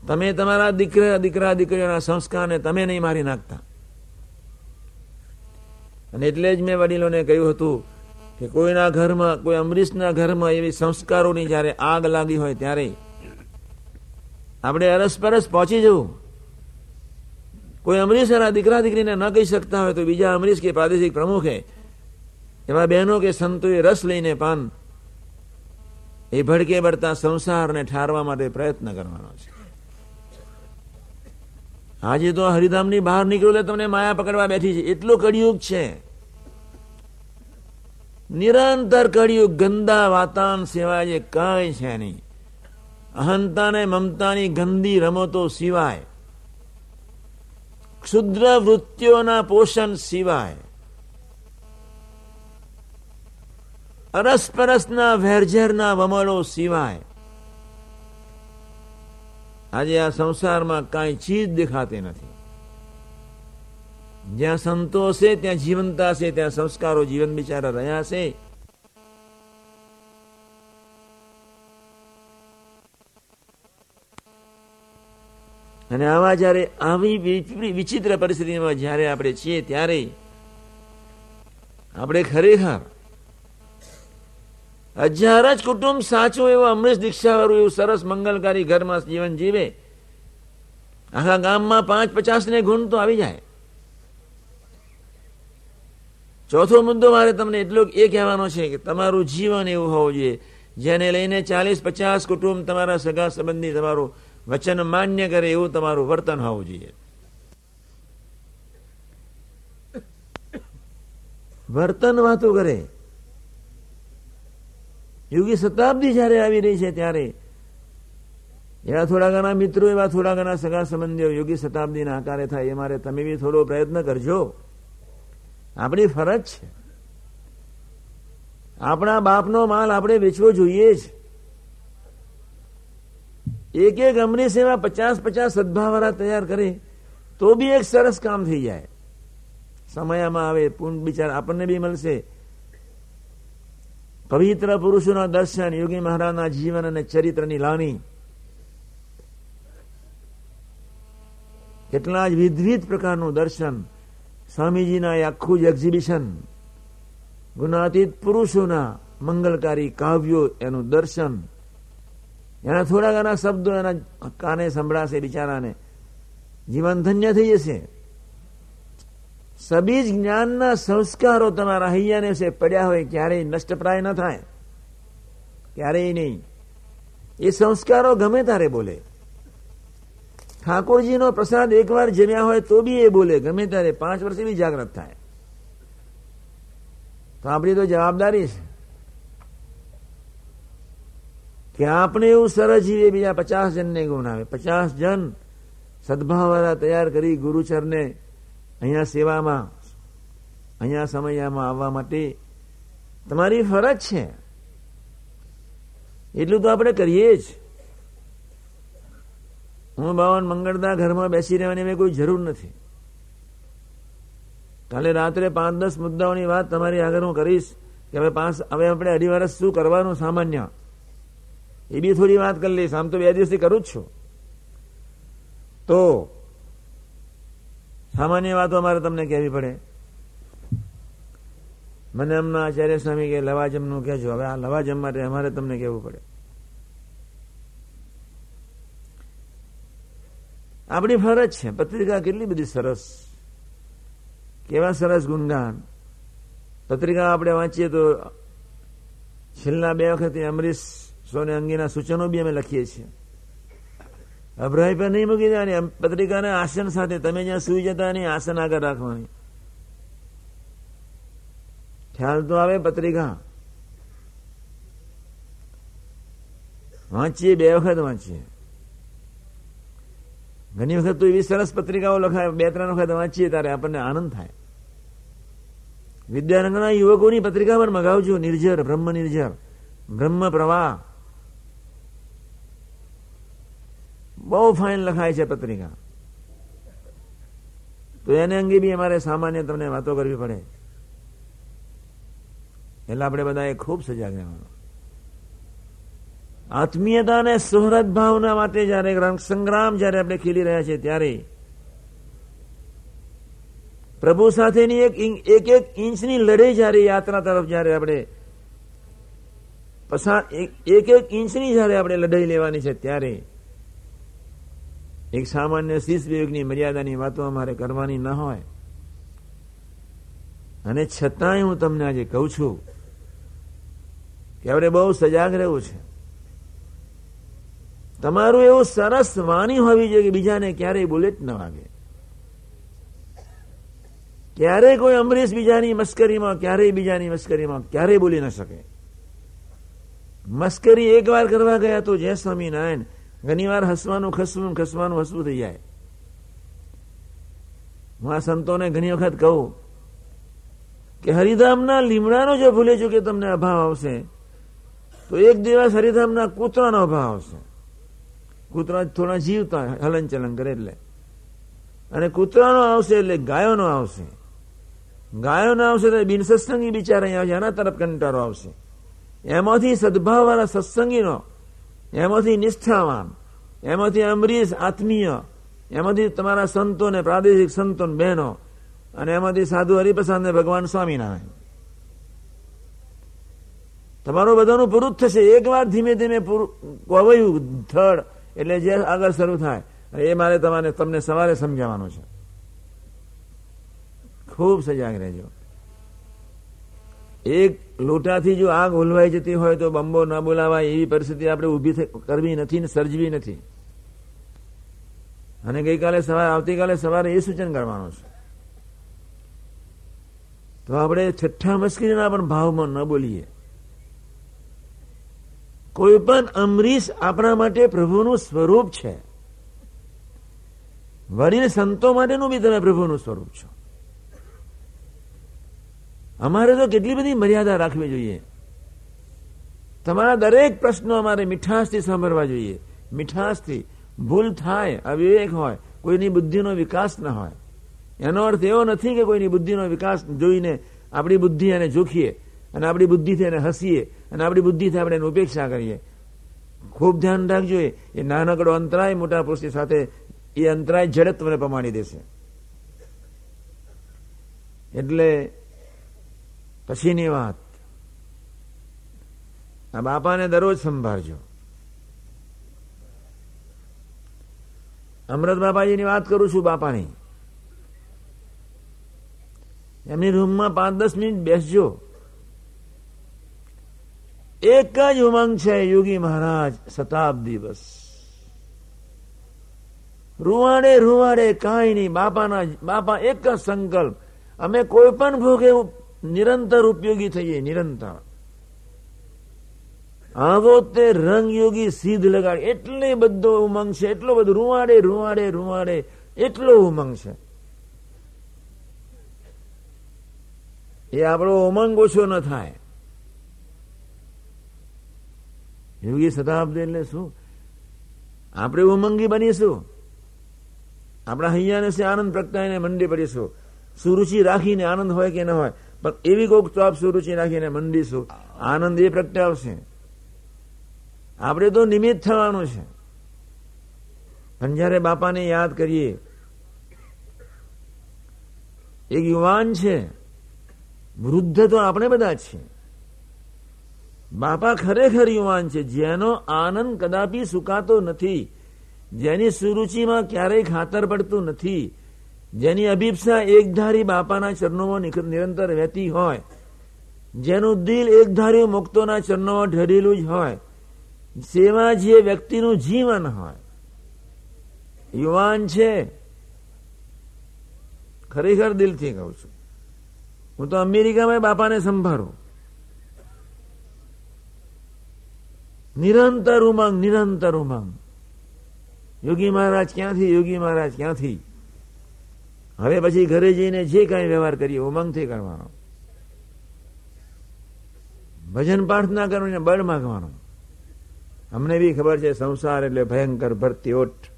Speaker 2: તમે તમારા દીકરા દીકરા દીકરીઓના સંસ્કારને તમે નહીં મારી નાખતા. અને એટલે જ મેં વડીલોને કહ્યું હતું કે કોઈના ઘરમાં, કોઈ અમરીશના ઘરમાં એવી સંસ્કારોની જ્યારે આગ લાગી હોય ત્યારે આપણે અરસપરસ પહોંચી જવું. કોઈ અમરીશ એના દીકરા, દીકરીને ન કહી શકતા હોય તો બીજા અમરીશ કે પ્રાદેશિક પ્રમુખે એવા બહેનો કે સંતોએ રસ લઈને પાન એ ભડકે બળતા સંસારને ઠારવા માટે પ્રયત્ન કરવાનો છે. આજે તો હરિધામની બહાર નીકળ્યો તમને માયા પકડવા બેઠી છે. એટલો કડિયુગ છે. નિરંતર કર્યું ગંદા વાતાન સિવાય જે કઈ છે નહીં. અહંતા ને મમતાની ગંદી રમતો સિવાય, ક્ષુદ્ર વૃત્તિઓના પોષણ સિવાય, અરસપરસના વેરઝેરના વમળો સિવાય, આજે આ સંસારમાં કાંઈ ચીજ દેખાતી નથી. જ્યાં સંતો છે ત્યાં જીવનતા છે ત્યાં સંસ્કારો, જીવન બિચારા રહ્યા છે. અને આવા જયારે આવી વિચિત્ર પરિસ્થિતિમાં જયારે આપણે છીએ, ત્યારે આપણે ખરેખર હજાર જ કુટુંબ સાચું એવું અમરીશ દીક્ષાવાળું એવું સરસ મંગલકારી ઘરમાં જીવન જીવે. આખા ગામમાં પાંચ પચાસ ને ગુણ તો આવી જાય. ચોથો મુદ્દો મારે તમને એટલો એ કહેવાનો છે કે તમારું જીવન એવું હોવું જોઈએ, જેને લઈને ચાલીસ પચાસ કુટુંબ તમારા સગા સંબંધી તમારું વચન માન્ય કરે એવું તમારું વર્તન હોવું જોઈએ. વર્તન વાતો કરે. યુગી શતાબ્દી જયારે આવી રહી છે ત્યારે એવા થોડા ઘણા મિત્રો, એવા થોડા ઘણા સગા સંબંધીઓ યોગી શતાબ્દીના આકારે થાય, એ મારે તમે બી થોડો પ્રયત્ન કરજો. આપણી ફરજ છે. આપણા બાપનો માલ આપણે વેચવો જોઈએ જ. એક એક અમરી સેવા પચાસ પચાસ સદભાવવાળા તૈયાર કરે, તો બી એક સરસ કામ થઈ જાય. સમયમાં આવે પૂર્ણ બિચાર આપણને બી મળશે. પવિત્ર પુરુષોના દર્શન, યોગી મહારાજના જીવન અને ચરિત્રની લાણી કેટલા જ વિધવિધ પ્રકારનું દર્શન સ્વામીજીના આખું જ એક્ઝિબિશન ગુણાતીત પુરુષોના મંગલકારી કાવ્યો એનું દર્શન. એના થોડા ઘણા શબ્દો એના કાને સંભળાશે બિચારાને. જીવન ધન્ય થઈ જશે. સબીજ જ્ઞાનના સંસ્કારો તમારા હૈયાને છે, પડ્યા હોય ક્યારેય નષ્ટપ્રાય ન થાય. ક્યારેય નહીં. એ સંસ્કારો ગમે તારે બોલે. ઠાકોરજીનો પ્રસાદ એકવાર જમ્યા હોય તો બી એ બોલે, ગમે ત્યારે પાંચ વર્ષે જાગ્રત થાય. તો આપણી તો જવાબદારી છે. કે આપણે એવું સરસ જીવે, બીજા પચાસ જણને ગુણાવે પચાસ જણ સદભાવવાળા તૈયાર કરી ગુરુચરને અહીંયા સેવામાં, અહીંયા સમયમાં આવવા માટે તમારી ફરજ છે. એટલું તો આપણે કરીએ જ. હું બાવન મંગળના ઘરમાં બેસી રહેવાની કોઈ જરૂર નથી. કાલે રાત્રે પાંચ દસ મુદ્દાઓની વાત તમારી આગળ હું કરીશ કે હવે પાંચ, હવે આપણે અઢી વર્ષ શું કરવાનું સામાન્ય? એ બી થોડી વાત કરી લઈશ. આમ તો બે દિવસથી કરું જ છું. તો સામાન્ય વાતો અમારે તમને કહેવી પડે. મને એમના આચાર્ય સ્વામી કે લવાજમનું કહેજો. હવે આ લવાજમ માટે અમારે તમને કહેવું પડે. આપણી ફરજ છે. પત્રિકા કેટલી બધી સરસ. કેવા સરસ ગુણગાન. પત્રિકા આપણે વાંચીએ તો છેલ્લા બે વખતે અમરીશ સોને અંગેના સૂચનો બી અમે લખીએ છીએ. અભિપ્રાય પર નહીં મૂકી દેવાની. પત્રિકાના આસન સાથે તમે જ્યાં સુઈ જતા નહીં, આસન આગળ રાખવાની. ખ્યાલ તો આવે પત્રિકા. વાંચીએ, બે વખત વાંચીએ. ઘણી વખત તો એવી સરસ પત્રિકાઓ લખાય, બે, ત્રણ વખત વાંચીએ ત્યારે આપણને આનંદ થાય. વિદ્યારંગના યુવકોની પત્રિકા પણ મગાવજો નિર્જર બ્રહ્મ નિર્જર બ્રહ્મ પ્રવાહ. બહુ ફાઇન લખાય છે પત્રિકા. તો એને અંગે બી અમારે સામાન્ય તમને વાતો કરવી પડે. એટલે આપણે બધાએ ખૂબ સજાગ રહેવાનું. આત્મીયતા અને સુહૃદ ભાવના માટે જયારે સંગ્રામ જયારે આપણે ખેલી રહ્યા છીએ ત્યારે પ્રભુ સાથેની એક એક એક ઇંચની લડાઈ જયારે યાત્રા તરફ જયારે આપણે પસાર, એક એક ઇંચની જયારે આપણે લડાઈ લેવાની છે ત્યારે એક સામાન્ય શિષ વિવેકની મર્યાદાની વાતો અમારે કરવાની ન હોય. અને છતાંય હું તમને આજે કહું છું કે આપણે બહુ સજાગ રહેવું છે. તમારું એવું સરસ વાણી હોવી જોઈએ કે બીજાને ક્યારેય બુલેટ ન વાગે. ક્યારેય કોઈ અમરીશ બીજાની મસ્કરીમાં, ક્યારેય બીજાની મસ્કરીમાં ક્યારેય બોલી ન શકે. મસ્કરી એક વાર કરવા ગયા તો જય સ્વામિનારાયણ. ઘણી વાર હસવાનું, ખસવું, ખસવાનું, હસવું થઈ જાય. હું આ સંતોને ઘણી વખત કહું કે હરિધામના લીમડાનો જો ભૂલે છું કે તમને અભાવ આવશે, તો એક દિવસ હરિધામના કૂતરાનો અભાવ આવશે. કૂતરા થોડા જીવતા હલનચલન કરે એટલે. અને કૂતરાનો આવશે એટલે ગાયોનો આવશે. ગાયોનો આવશે તો બિનસત્સંગી બિચારા આવશે, એના તરફ કંટારો આવશે. એમાંથી સદભાવવાળા સત્સંગીનો, એમાંથી નિષ્ઠાવાન, એમાંથી અમરીશ આત્મીય, એમાંથી તમારા સંતો ને પ્રાદેશિક સંતો બહેનો, અને એમાંથી સાધુ હરિપ્રસાદ ને ભગવાન સ્વામિનારાયણ. તમારું બધાનું પૂરું જ થશે. એક વાર ધીમે ધીમે કોવાયું થડ એટલે જે આગળ શરૂ થાય, એ મારે તમારે તમને સવારે સમજાવવાનું છે. ખૂબ સજાગ રહેજો. એક લોટાથી જો આગ ઓલવાઈ જતી હોય તો બંબો ન બોલાવાય, એવી પરિસ્થિતિ આપણે ઊભી કરવી નથી ને સર્જવી નથી. અને ગઈકાલે સવારે, આવતીકાલે સવારે એ સૂચન કરવાનું છે. તો આપણે છઠ્ઠા મસ્કરીના પણ ભાવમાં ન બોલીએ. કોઈ પણ અમરીશ આપણા માટે પ્રભુનું સ્વરૂપ છે. વડીલ સંતો માટેનું બી તમે પ્રભુનું સ્વરૂપ છો. અમારે તો કેટલી બધી મર્યાદા રાખવી જોઈએ. તમારા દરેક પ્રશ્નો અમારે મીઠાશથી સાંભળવા જોઈએ. મીઠાશથી ભૂલ થાય, અવિવેક હોય, કોઈની બુદ્ધિનો વિકાસ ન હોય. એનો અર્થ એવો નથી કે કોઈની બુદ્ધિનો વિકાસ જોઈને આપણી બુદ્ધિ એને જોખીએ. અને આપણી બુદ્ધિથી એને હસીએ, અને આપણી બુદ્ધિથી આપણે એની ઉપેક્ષા કરીએ. ખૂબ ધ્યાન રાખજો એ. નાનકડો અંતરાય મોટા પુરુષની સાથે, એ અંતરાય જડત્વને પમાડી દેશે. એટલે પછીની વાત. આ બાપાને દરરોજ સંભાળજો. અમૃત બાપાજીની વાત કરું છું બાપાની. એમની રૂમમાં પાંચ દસ મિનિટ બેસજો. એક જ ઉમંગ છે યોગી મહારાજ શતાબ્દી બસ રૂવાડે રૂવાડે કાંઈ નહીં બાપાના બાપા એક જ સંકલ્પ અમે કોઈ પણ ભોગે નિરંતર ઉપયોગી થઈએ નિરંતર આવો તે રંગ યોગી સીધ લગાડે એટલે બધો ઉમંગ છે એટલો બધો રૂવાડે રૂવાડે રૂવાડે એટલો ઉમંગ છે એ આપણો ઉમંગ ઓછો ન થાય યોગી શતાબ્દી એટલે શું? આપણે ઉમંગી બનીશું. આપણા હૈયાને છે આનંદ પ્રગટાઈને મંડી પડીશું. સુરુચિ રાખીને આનંદ હોય કે ન હોય, પણ એવી કોઈક આપ સુરુચિ રાખીને મંડીશું. આનંદ એ પ્રગટાવશે. આપણે તો નિમિત્ત થવાનું છે. પણ જયારે બાપાને યાદ કરીએ, એક યુવાન છે, વૃદ્ધ તો આપણે બધા છીએ. બાપા ખરેખર યુવાન છે. જેનો આનંદ કદાપી સુકાતો નથી. જેની સુરુચિમાં ક્યારેય ખાતર પડતું નથી. જેની અભિપ્સા એકધારી બાપાના ચરણોમાં નિરંતર વહેતી હોય. જેનું દિલ એકધારી મુક્તોના ચરણોમાં ઢરેલું જ હોય. સેવા જે વ્યક્તિનું જીવન હોય. યુવાન છે. ખરેખર દિલથી કહું છું. હું તો અમેરિકામાં બાપાને સંભાળું. નિરંતર ઉમંગ નિરંતર ઉમંગ યોગી મહારાજ ક્યાંથી, યોગી મહારાજ ક્યાંથી? હવે પછી ઘરે જઈને જે કાંઈ વ્યવહાર કરીએ, ઉમંગથી કરવાનો. ભજન પ્રાર્થના કરવીને બળ માગવાનો. અમને બી ખબર છે સંસાર એટલે ભયંકર ભરતી ઓઠ.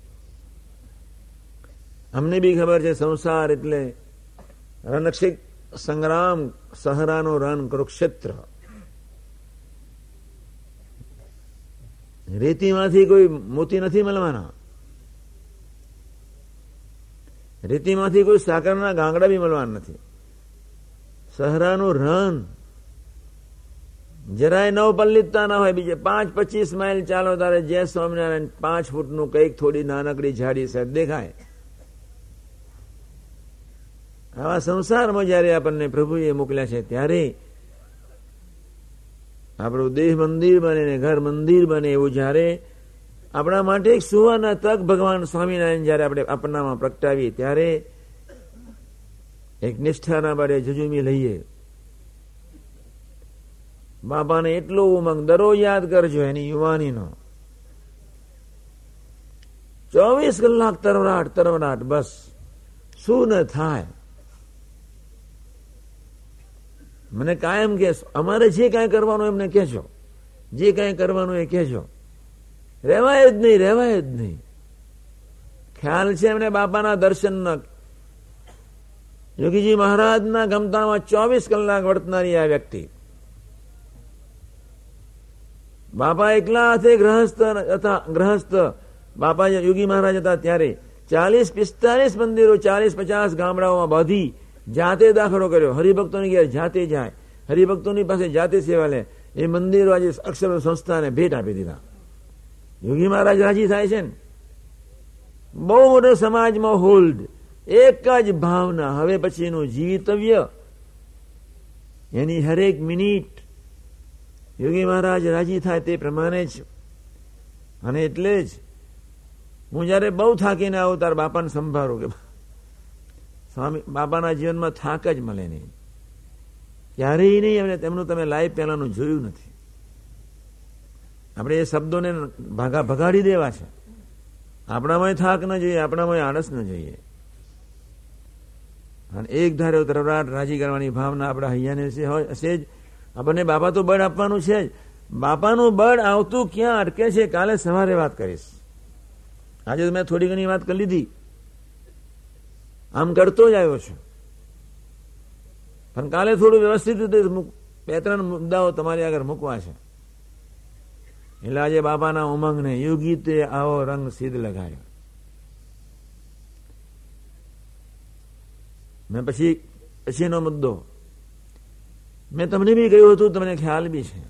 Speaker 2: અમને બી ખબર છે સંસાર એટલે રણક્ષિક સંગ્રામ, સહરાનો રણ કુરુક્ષેત્ર. રેતીમાંથી કોઈ મોતી નથી મળવાના. રેતીમાંથી કોઈ સાકરના ગાંગડા બી મળવાના નથી. સહરાનું રન જરાય નવ પલ્લિતતા ના હોય. બીજે પાંચ પચીસ માઇલ ચાલો તારે જય સ્વામિનારાયણ, પાંચ ફૂટનું કંઈક થોડી નાનકડી ઝાડી સાહેબ દેખાય. આવા સંસારમાં જયારે આપણને પ્રભુએ મોકલ્યા છે, ત્યારે આપણું દેહ મંદિર બને ને ઘર મંદિર બને એવું જ્યારે આપણા માટે એક સુવર્ણ તક ભગવાન સ્વામિનારાયણ જયારે આપણે આપણામાં પ્રગટાવીએ, ત્યારે એક નિષ્ઠાના બારે જજુમી લઈએ. બાપાને એટલો ઉમંગ, દરરોજ યાદ કરજો એની યુવાનીનો. ચોવીસ કલાક તરવરાટ તરવરાટ, બસ. શું ન થાય? મને કાયમ કે અમારે જે કાંઈ કરવાનું એમને કહેજો. જે કાંઈ કરવાનું એ કહેજો. રહેવાય જ નહીં, રહેવાય જ નહીં. ખ્યાલ છે એમને બાપાના દર્શનનો. યોગીજી મહારાજના ગમતામાં ચોવીસ કલાક વર્તનારી આ વ્યક્તિ. બાપા એકલા હાથે ગ્રહસ્થ હતા, ગ્રહસ્થ. બાપા યોગી મહારાજ હતા ત્યારે ચાલીસ પિસ્તાલીસ મંદિરો, ચાલીસ પચાસ ગામડાઓમાં બાંધી જાતે દાખલો કર્યો. હરિભક્તોની ઘેર જાતે જાય. હરિભક્તોની પાસે જાતે સેવા લે. એ મંદિરો આજે અક્ષર સંસ્થાને ભેટ આપી દીધા. યોગી મહારાજ રાજી થાય છે ને? બહુ મોટો સમાજમાં હોલ્ડ. એક જ ભાવના. હવે પછીનું જીવિતવ્ય એની હરેક મિનિટ યોગી મહારાજ રાજી થાય તે પ્રમાણે જ. અને એટલે જ હું જયારે બહુ થાકીને આવું, તાર બાપાને સંભાળું કે સ્વામી બાપાના જીવનમાં થાક જ મળે નહીં. ક્યારેય નહીં એમને તેમનું તમે લાઈવ પહેલાનું જોયું નથી. આપણે એ શબ્દોને ભાગા ભગાડી દેવા છે. આપણામાં થાક ન જોઈએ આપણામાં આળસ ન જોઈએ. અને એક ધારે તરવરાટ રાજી કરવાની ભાવના આપણા હૈયાને હોય હશે જ. આપણને બાપા તો બળ આપવાનું છે જ. બાપાનું બળ આવતું ક્યાં? અટકે છે? કાલે સવારે વાત કરીશ. આજે મેં થોડી ઘણી વાત કરી લીધી. આમ કરતો જ આવ્યો છું. પણ કાલે થોડું વ્યવસ્થિત રીતે બે ત્રણ મુદ્દાઓ તમારી આગળ મૂકવા છે. એટલે આજે બાપાના ઉમંગને યુગીતે આવો રંગ સિદ્ધ લગાડ્યો. મેં પછી પછીનો મુદ્દો. મેં તમને બી કહ્યું હતું, તમને ખ્યાલ બી છે.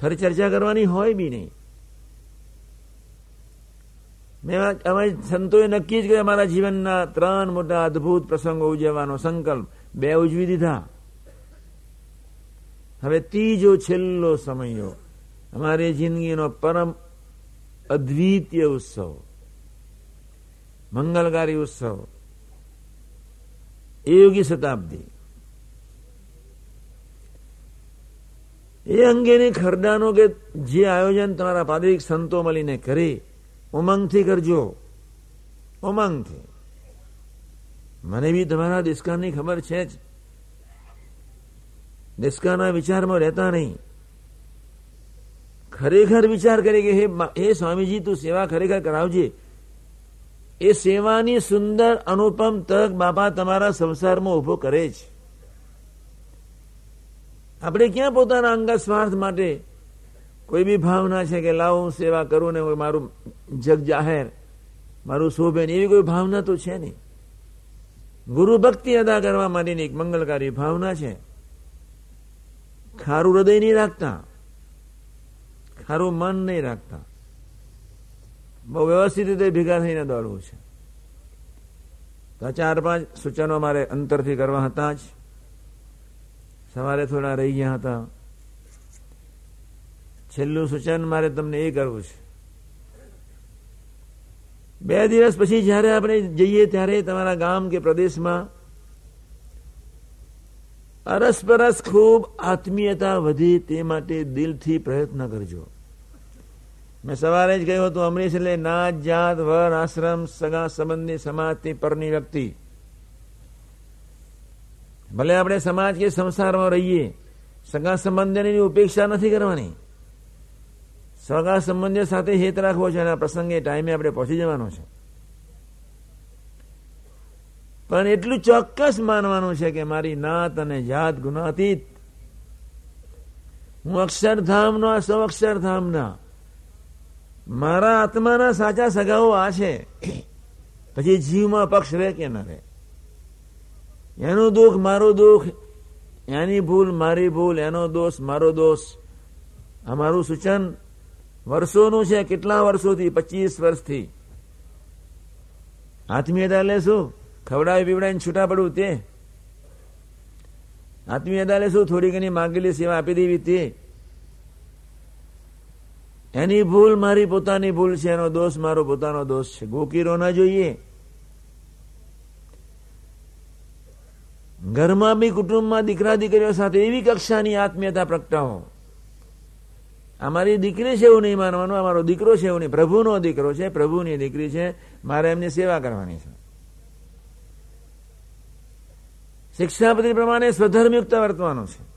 Speaker 2: ફરી ચર્ચા કરવાની હોય બી નહીં. અમારી સંતોએ નક્કી જ કર્યું, અમારા જીવનના ત્રણ મોટા અદભુત પ્રસંગો ઉજવવાનો સંકલ્પ. બે ઉજવી દીધા. હવે ત્રીજો છેલ્લો સમયો. અમારી જિંદગીનો પરમ અદ્વિતીય ઉત્સવ. મંગલકારી ઉત્સવ. એ યોગી શતાબ્દી. એ અંગેની ખરડાનો કે જે આયોજન તમારા પાદરિક સંતો મળીને કરે ઉમંગથી કરજો. ઉમંગથી મને બી તમારા દિસ્કાની ખબર છે જ. દિસ્કાના વિચારમાં રહેતા નહીં. ખરેખર વિચાર કરે કે હે સ્વામીજી, તું સેવા ખરેખર કરાવજે. એ સેવાની સુંદર, અનુપમ તક બાપા તમારા સંસારમાં ઊભો કરે છે આપણે ક્યાં પોતાના અંગત સ્વાર્થ માટે કોઈ બી ભાવના છે કે લાવ, હું સેવા કરું ને મારું જગ જાહેર, મારું શોભે એવી કોઈ ભાવના તો છે નહીં. ગુરુ ભક્તિ અદા કરવા માટેની એક મંગલકારી ભાવના છે. ખારું હૃદય નહીં રાખતા. ખારું મન નહીં રાખતા. બહુ વ્યવસ્થિત રીતે ભેગા થઈને દોડવું છે. તો ચાર પાંચ સૂચનો મારે અંતરથી કરવા હતા જ. સવારે થોડા રહી ગયા હતા. છેલ્લું સૂચન મારે તમને એ કરવું છે. બે દિવસ પછી જ્યારે આપણે જઈએ ત્યારે તમારા ગામ કે પ્રદેશમાં અરસપરસ ખૂબ આત્મીયતા વધે તે માટે દિલથી પ્રયત્ન કરજો. મેં સવારે જ કહ્યું હતું, અમરીશ એટલે નાત, જાત, વર, આશ્રમ, સગા સંબંધી સમાજથી પરની વ્યક્તિ. ભલે આપણે સમાજ કે સંસારમાં રહીએ, સગા સંબંધની ઉપેક્ષા નથી કરવાની. સગા સંબંધીઓ સાથે હેત રાખવો છે અને આ પ્રસંગે ટાઈમે આપણે પહોંચી જવાનો છે. પણ એટલું ચોક્કસ માનવાનું છે કે મારી નાત અને જાત ગુનાતીત. હું અક્ષરધામનો આ સૌ અક્ષરધામના. મારા આત્માના સાચા સગાઓ આ છે. પછી જીવમાં પક્ષ રહે કે ન રહે. એનું દુઃખ મારું દુઃખ, એની ભૂલ મારી ભૂલ, એનો દોષ મારો દોષ. આ મારું સૂચન વર્ષોનું છે, કેટલા વર્ષોથી? પચીસ વર્ષથી. આત્મીયતા એટલે શું? ખવડાવી પીવડાવીને છૂટા પડવું તે. આત્મીયતા એટલે શું? થોડી ઘણી માંગેલી સેવા આપી દેવી તે. એની ભૂલ મારી પોતાની ભૂલ છે, એનો દોષ મારો પોતાનો દોષ છે. ગોકીરો ના જોઈએ. ઘરમાં બી કુટુંબમાં દીકરા દીકરીઓ સાથે એવી કક્ષાની આત્મીયતા પ્રગટાવો. અમારી દીકરી છે એવું નહીં માનવાનું, અમારો દીકરો છે એવું નહીં. પ્રભુનો દીકરો છે, પ્રભુની દીકરી છે, મારે એમની સેવા કરવાની છે. શિક્ષાપતિ પ્રમાણે સ્વધર્મયુક્ત વર્તવાનું છે.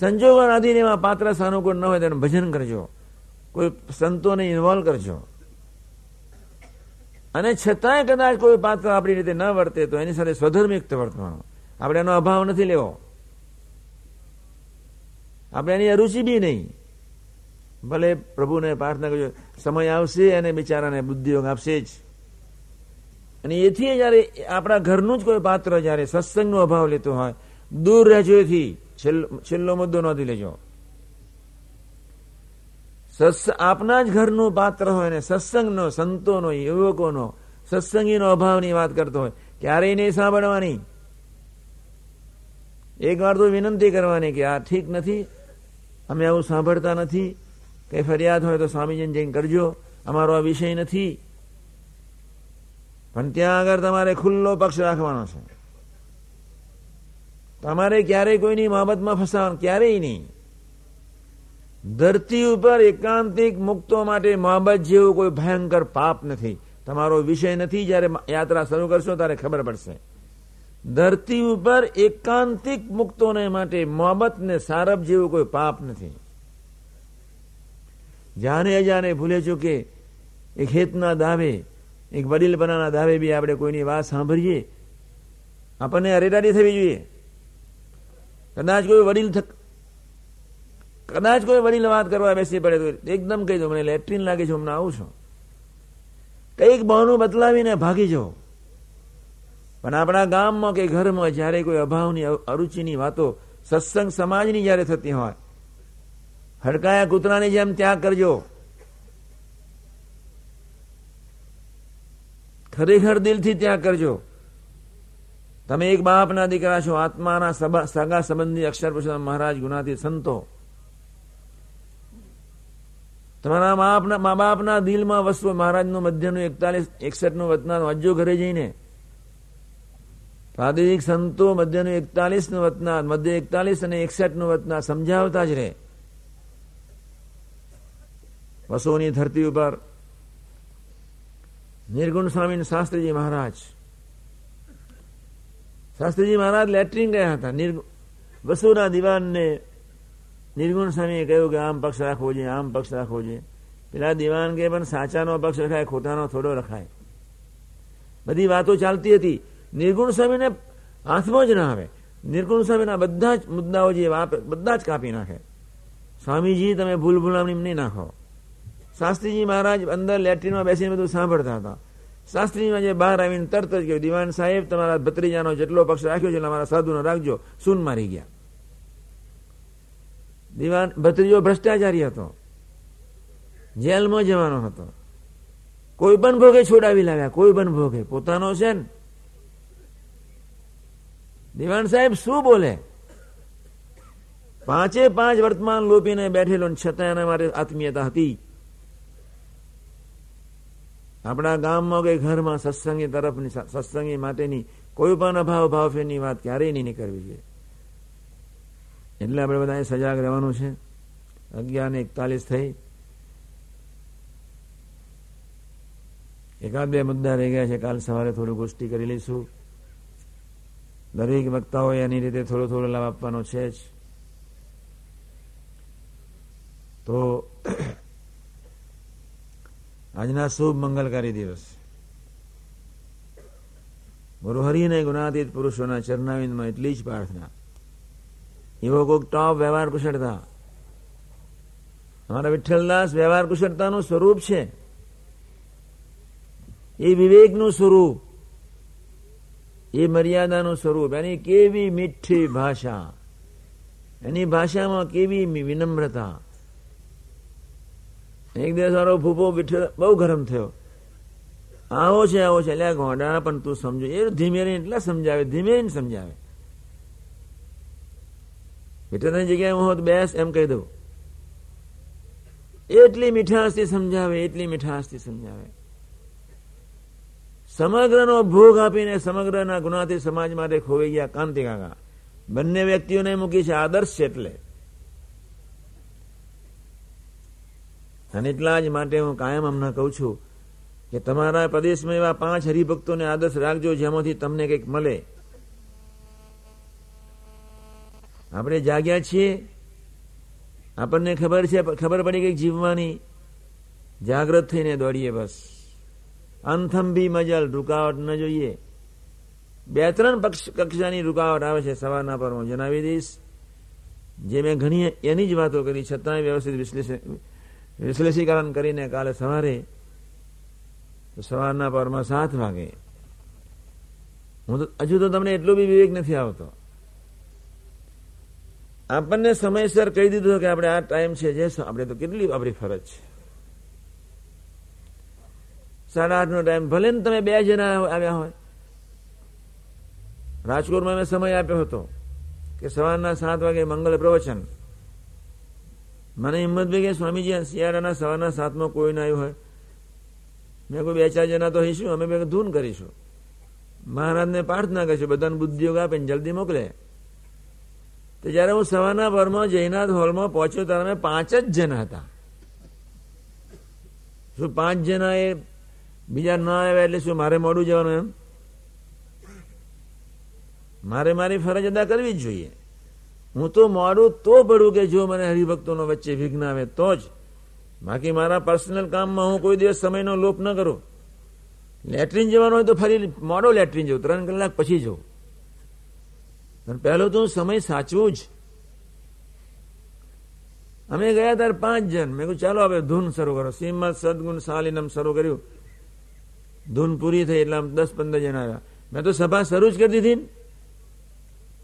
Speaker 2: સંજોગો આદિને એમાં પાત્ર સાનુકૂળ ન હોય તેનું ભજન કરજો. કોઈ સંતોને ઇન્વોલ્વ કરજો. અને છતાંય કદાચ કોઈ પાત્ર આપણી રીતે ન વર્તે તો એની સાથે સ્વધર્મયુક્ત વર્તવાનું આપણે એનો અભાવ નથી લેવો. આપણે એની અરુચિ બી નહીં. ભલે પ્રભુને પ્રાર્થના કરજો, સમય આવશે અને બિચારાને બુદ્ધિયોગ આપશે જ. અને એથી જયારે આપણા ઘરનું જ કોઈ પાત્ર જયારે સત્સંગનો અભાવ લેતો હોય, દૂર રહેજો એથી. છેલ્લો મુદ્દો નોંધી લેજો. આપના જ ઘરનું પાત્ર હોય ને સત્સંગનો, સંતોનો, યુવકોનો, સત્સંગીનો અભાવની વાત કરતો હોય, ક્યારેય નહીં સાંભળવાની. એક વાર તો વિનંતી કરવાની કે આ ઠીક નથી અમે આવું સાંભળતા નથી. કઈ ફરિયાદ હોય તો સ્વામીજીને જઈને કરજો. અમારો આ વિષય નથી. પણ ત્યાં આગળ તમારે ખુલ્લો પક્ષ રાખવાનો છે. તમારે ક્યારેય કોઈની મોહબ્બતમાં ફસાવાનું, ક્યારેય નહીં. ધરતી ઉપર એકાંતિક મુક્તો માટે મોહબ્બત જેવું કોઈ ભયંકર પાપ નથી. તમારો વિષય નથી, જ્યારે યાત્રા શરૂ કરશો, ત્યારે ખબર પડશે. ધરતી ઉપર એકાંતિક મુક્તોને માટે મોહબત ને સારબ જેવું કોઈ પાપ નથી. જાણે અજાણે ભૂલે ચૂકે એક હેતના દાવે, એક વડીલપણાના દાવે બી આપણે કોઈની વાત સાંભળીએ. આપણને અરેડાડી થવી જોઈએ. કદાચ કોઈ વડીલ કદાચ કોઈ વડીલ વાત કરવા બેસી પડે તો એકદમ કહી દો, મને લેટ્રિન લાગે છે હમણાં આવું છું. કંઈક બહાનું બદલાવીને ભાગી જાઓ. પણ આપણા ગામમાં કે ઘરમાં જ્યારે કોઈ અભાવની અરુચિની વાતો સત્સંગ સમાજની જ્યારે થતી હોય, હડકાયા કૂતરાની જેમ ત્યાગ કરજો. ખરેખર દિલથી ત્યાગ કરજો. તમે એક બાપના દીકરા છો, આત્માના સગા સંબંધી અક્ષર પુરુષોત્તમ મહારાજ ગુનાથી સંતો. તમારા મા, બાપના દિલમાં વસવો મહારાજનું મધ્યનું એકતાલીસ એકસઠનું વતનાનું અજ્જો ઘરે જઈને પ્રાદેશિક સંતો મધ્યનું એકતાલીસનું વતના મધ્ય એકતાલીસ અને એકસઠનું વતના સમજાવતા જ રહે. વસોની ધરતી ઉપર નિર્ગુણ સ્વામી શાસ્ત્રીજી મહારાજ. શાસ્ત્રીજી મહારાજ લેટ્રિન ગયા હતા. વસુના દિવાનને નિર્ગુણ સ્વામીએ કહ્યું કે આમ પક્ષ રાખવો જોઈએ, આમ પક્ષ રાખવો જોઈએ. પેલા દિવાન કે પણ સાચાનો પક્ષ રખાય, ખોટાનો થોડો રખાય. બધી વાતો ચાલતી હતી. નિર્ગુણ સ્વામીને હાથમાં જ ના આવે. નિર્ગુણ સ્વામીના બધા જ મુદ્દાઓ જે બધા જ કાપી નાખે. સ્વામીજી, તમે ભૂલ ભૂલામણી નહીં નાખો. શાસ્ત્રીજી મહારાજ અંદર લેટ્રિનમાં બેસીને બધું સાંભળતા હતા. શાસ્ત્રીજીમાં જે બહાર આવીને તરત જ કહ્યું, દિવાન સાહેબ, તમારા ભત્રીજાનો જેટલો પક્ષ રાખ્યો છે, એટલે અમારા સાધુનો રાખજો. સૂન મારી ગયા. દિવાન, ભત્રીજો ભ્રષ્ટાચારી હતો. જેલમાં જવાનો હતો. કોઈ પણ ભોગે છોડાવી લાવ્યા, કોઈ પણ ભોગે. પોતાનો છે ને દિવાન સાહેબ શું બોલે? પાંચે પાંચ વર્તમાન લોપીને બેઠેલો છતાં એના માટે આત્મીયતા હતી. આપણા ગામમાં કે ઘરમાં સત્સંગી તરફની સત્સંગી માટેની કોઈ પણ અભાવ ભાવ ફેરની વાત ક્યારેય નહીં કરવી જોઈએ. એટલે આપણે બધાએ સજાગ રહેવાનું છે. અગિયાર ને એકતાલીસ થઈ. એકાદ બે મુદ્દા રહી ગયા છે. કાલ સવારે થોડું ગોષ્ઠી કરી લઈશું. દરેક વક્તાઓએ એની રીતે થોડો થોડો લાભ આપવાનો છે જ. તો *clears throat* આજના શુભ મંગલકારી દિવસ. ગુરુહરિને ગુણાતીત પુરુષોના ચરણાવિંદમાં એટલી જ પ્રાર્થના. એવો કોઈક ટોપ વ્યવહાર કુશળતા. અમારા વિઠ્ઠલદાસ વ્યવહાર કુશળતાનું સ્વરૂપ છે. એ વિવેકનું સ્વરૂપ. એ મર્યાદાનું સ્વરૂપ, એની કેવી મીઠી ભાષા, એની ભાષામાં કેવી વિનમ્રતા. એક દિવસ મારો ભૂપો વિઠ્ઠલ બહુ ગરમ થયો. આવો છે આવો છે. એટલે ગોંડા, પણ તું સમજો. એ ધીમે રહીને એટલા સમજાવે ધીમે રહીને સમજાવે વિઠ્ઠલની જગ્યાએ હું બેસ, એમ કહી દઉં. એટલી મીઠાશથી સમજાવે, એટલી મીઠાશથી સમજાવે. સમગ્રનો ભોગ આપીને સમગ્રના ગુનાથી સમાજ માટે ખોવાઈ ગયા કાંતિ કાકા. બંને વ્યક્તિઓને મૂકી છે આદર્શ એટલે. અને એટલા જ માટે હું કાયમ હમણાં કહું છું કે તમારા પ્રદેશમાં એવા પાંચ હરિભક્તોને આદર્શ રાખજો જેમાંથી તમને કંઈક મળે. આપણે જાગ્યા છીએ. આપણને ખબર છે, ખબર પડી કંઈક જીવવાની. જાગ્રત થઈને દોડીએ બસ. અંથંભી મજલ, રૂકાવટ ન જોઈએ. બે ત્રણ કક્ષાની રૂકાવટ આવે છે સવારના પર હું જણાવી દઈશ. જે મેં ઘણી એની જ વાતો કરી, છતાંય વ્યવસ્થિત વિશ્લેષણ, વિશ્લેષીકરણ કરીને કાલે સવારે સવારના પરમાં સાત વાગે. હું તો, હજુ તો તમને એટલો બી વિવેક નથી આવતો. આપણને સમયસર કહી દીધું કે આપણે આ ટાઈમ છે, જે આપણે તો કેટલી, આપણી ફરજ છે. સાડા આઠ નો ટાઈમ ભલે ને તમે બે જણા આવ્યા હોય. રાજકોટમાં મેં સમય આપ્યો હતો કે સવારના સાત વાગે મંગલ પ્રવચન. મને હિંમત ભાઈ કે સ્વામીજી શિયાળાના સવારના સાતમાં કોઈ ના આવ્યું હોય. મેં કોઈ બે ચાર જણા તો હઈશું, અમે બે ધૂન કરીશું. મહારાજને પ્રાર્થના કરીશું, બધાને બુદ્ધિયોગ આપીને જલ્દી મોકલે. તો જયારે હું સવારના ભરમાં જયનાથ હોલમાં પહોંચ્યો ત્યારે અમે પાંચ જ જણા હતા. શું પાંચ જણા એ બીજા ના આવ્યા એટલે શું, મારે મોડું જવાનું એમ? મારે મારી ફરજ અદા કરવી જ જોઈએ. હું તો મોડું તો પડું કે જો મને હરિભક્તોનો વચ્ચે વિઘ્ન આવે તો જ. બાકી મારા પર્સનલ કામમાં હું કોઈ દિવસ સમયનો લોપ ન કરું. લેટ્રિન જવાનું હોય તો ફરી મોડો લેટ્રિન જવું ત્રણ કલાક પછી જવું પણ પહેલો તો સમય સાચવું જ. અમે ગયા ત્યારે પાંચ જણ. મેં કહ્યું ચાલો હવે ધૂન શરૂ કરો. શ્રીમદ સદગુણ શાલિનમ શરૂ કર્યું. ધૂન પૂરી થઈ એટલે આમ દસ પંદર જણા આવ્યા. મેં તો સભા શરૂ જ કરી દીધી.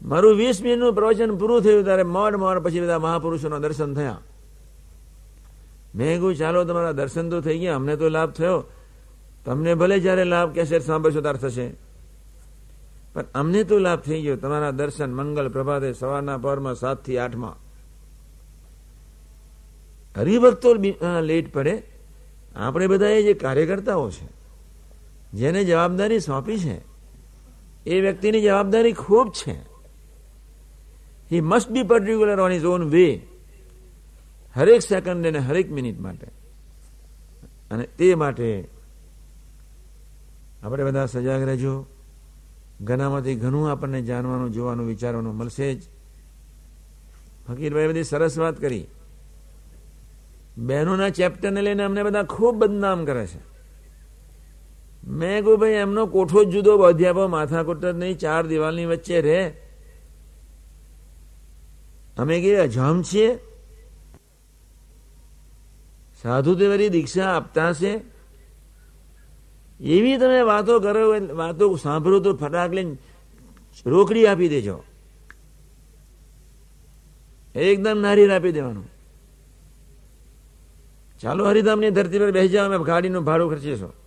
Speaker 2: મારું વીસ મિનિટનું પ્રવચન પૂરું થયું ત્યારે મોડ મોડ પછી બધા મહાપુરુષોના દર્શન થયા. મેં કહ્યું ચાલો તમારા દર્શન તો થઈ ગયા, અમને તો લાભ થયો. તમને ભલે જ્યારે લાભ કેસેટ સાંભળશો ત્યારે થશે. પણ અમને તો લાભ થઈ ગયો, તમારા દર્શન મંગલ પ્રભાતે સવારના પરમાં સાતથી આઠમાં. હરિભક્તો લેટ પડે. આપણે બધા એ જે કાર્યકર્તાઓ છે જેને જવાબદારી સોંપી છે, એ વ્યક્તિની જવાબદારી ખૂબ છે. He must be particular on is own way હરેક સેકન્ડ અને હરેક મિનિટ માટે. અને તે માટે આપણે બધા સજાગ રહેજો. ઘણામાંથી ઘણું આપણને જાણવાનું, જોવાનું, વિચારવાનું મળશે જ. ફકીરભાઈ બધી સરસ વાત કરી. બહેનોના ચેપ્ટરને લઈને અમને બધા ખૂબ બદનામ કરે છે. મેં કહું ભાઈ, એમનો કોઠો જ જુદો અધ્યાપો માથાકોટ જ નહીં, ચાર દિવાલની વચ્ચે રહે. અમે કે અજામ છીએ. સાધુ તે વળી દીક્ષા આપતા છે એવી તમે વાતો કરો, વાતો સાંભળો તો ફટાક લઈને રોકડી આપી દેજો. એકદમ નારિયેળ આપી દેવાનું. ચાલો હરિધામની ધરતી પર બેસી જાઓ, અમે ગાડીનું ભાડું ખર્ચીશું.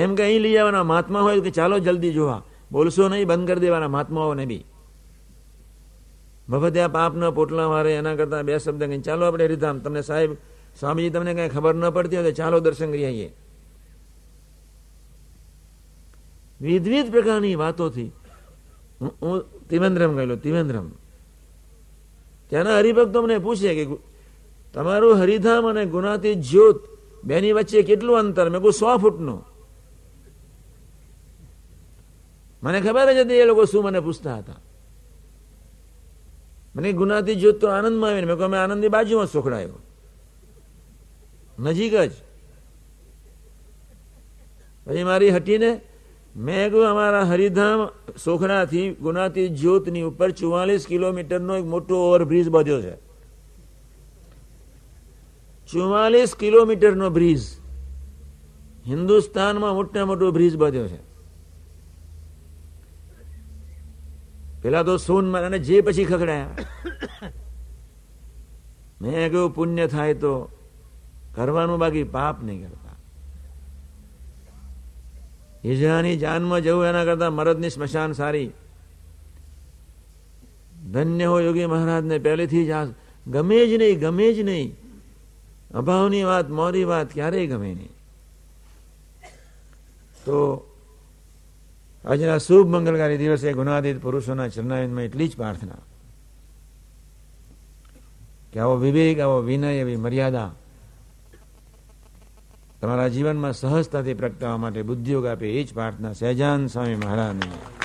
Speaker 2: એમ કે અહીં લઈ આવવાના મહાત્મા હોય કે ચાલો જલ્દી જોવા. બોલશો નહીં, બંધ કરી દેવાના મહાત્માઓને બી. મફતિયા પાપના પોટલા મારે, એના કરતા બે શબ્દ કહીને, ચાલો આપણે હરિધામ. તમને સાહેબ, સ્વામીજી તમને કઈ ખબર ન પડતી હોય તો ચાલો દર્શન કરી આવીએ. વિધવિધ પ્રકારની વાતોથી, હું ત્રિવેન્દ્રમ ગયેલો ત્રિવેન્દ્રમ ત્યાંના હરિભક્તો મને પૂછે કે, તમારું હરિધામ અને ગુનાતી જ્યોત, બેની વચ્ચે કેટલું અંતર? મેં કહું, સો ફૂટનું. મને ખબર જ હતી એ લોકો શું મને પૂછતા હતા. મને ગુનાથી જ્યોત તો આનંદમાં આવીને મેં કહ્યું આનંદની બાજુમાં સોખડાયો. નજીક જ. પછી મારી હટીને મેં કહ્યું, અમારા હરિધામ સોખડાથી ગુનાતી જ્યોતની ઉપર ચુવાલીસ કિલોમીટરનો એક મોટો ઓવરબ્રિજ બાંધ્યો છે. ચુવાલીસ કિલોમીટરનો બ્રિજ હિન્દુસ્તાનમાં મોટા મોટો બ્રિજ બાંધ્યો છે. પેલા તો સોન અને જે પછી ખખડાયા. મેં કહ્યું, પુણ્ય થાય તો કરવાનું બાકી, પાપ નહીં કરતા. ઈજાની જાનમાં જવું એના કરતા મરદની સ્મશાન સારી. ધન્ય હો યોગી મહારાજને, પહેલેથી જ આ ગમે જ નહીં, ગમે જ નહીં. અભાવની વાત, મોરી વાત ક્યારેય ગમે નહીં. તો આજના શુભ મંગલકારી દિવસે ગુણાતીત પુરુષોના ચરણાયનમાં એટલી જ પ્રાર્થના કે આવો વિવેક આવો વિનય એવી મર્યાદા તમારા જીવનમાં સહજતાથી પ્રગટાવવા માટે બુદ્ધિયોગ આપે એ જ પ્રાર્થના સહેજાન સ્વામી મહારાજની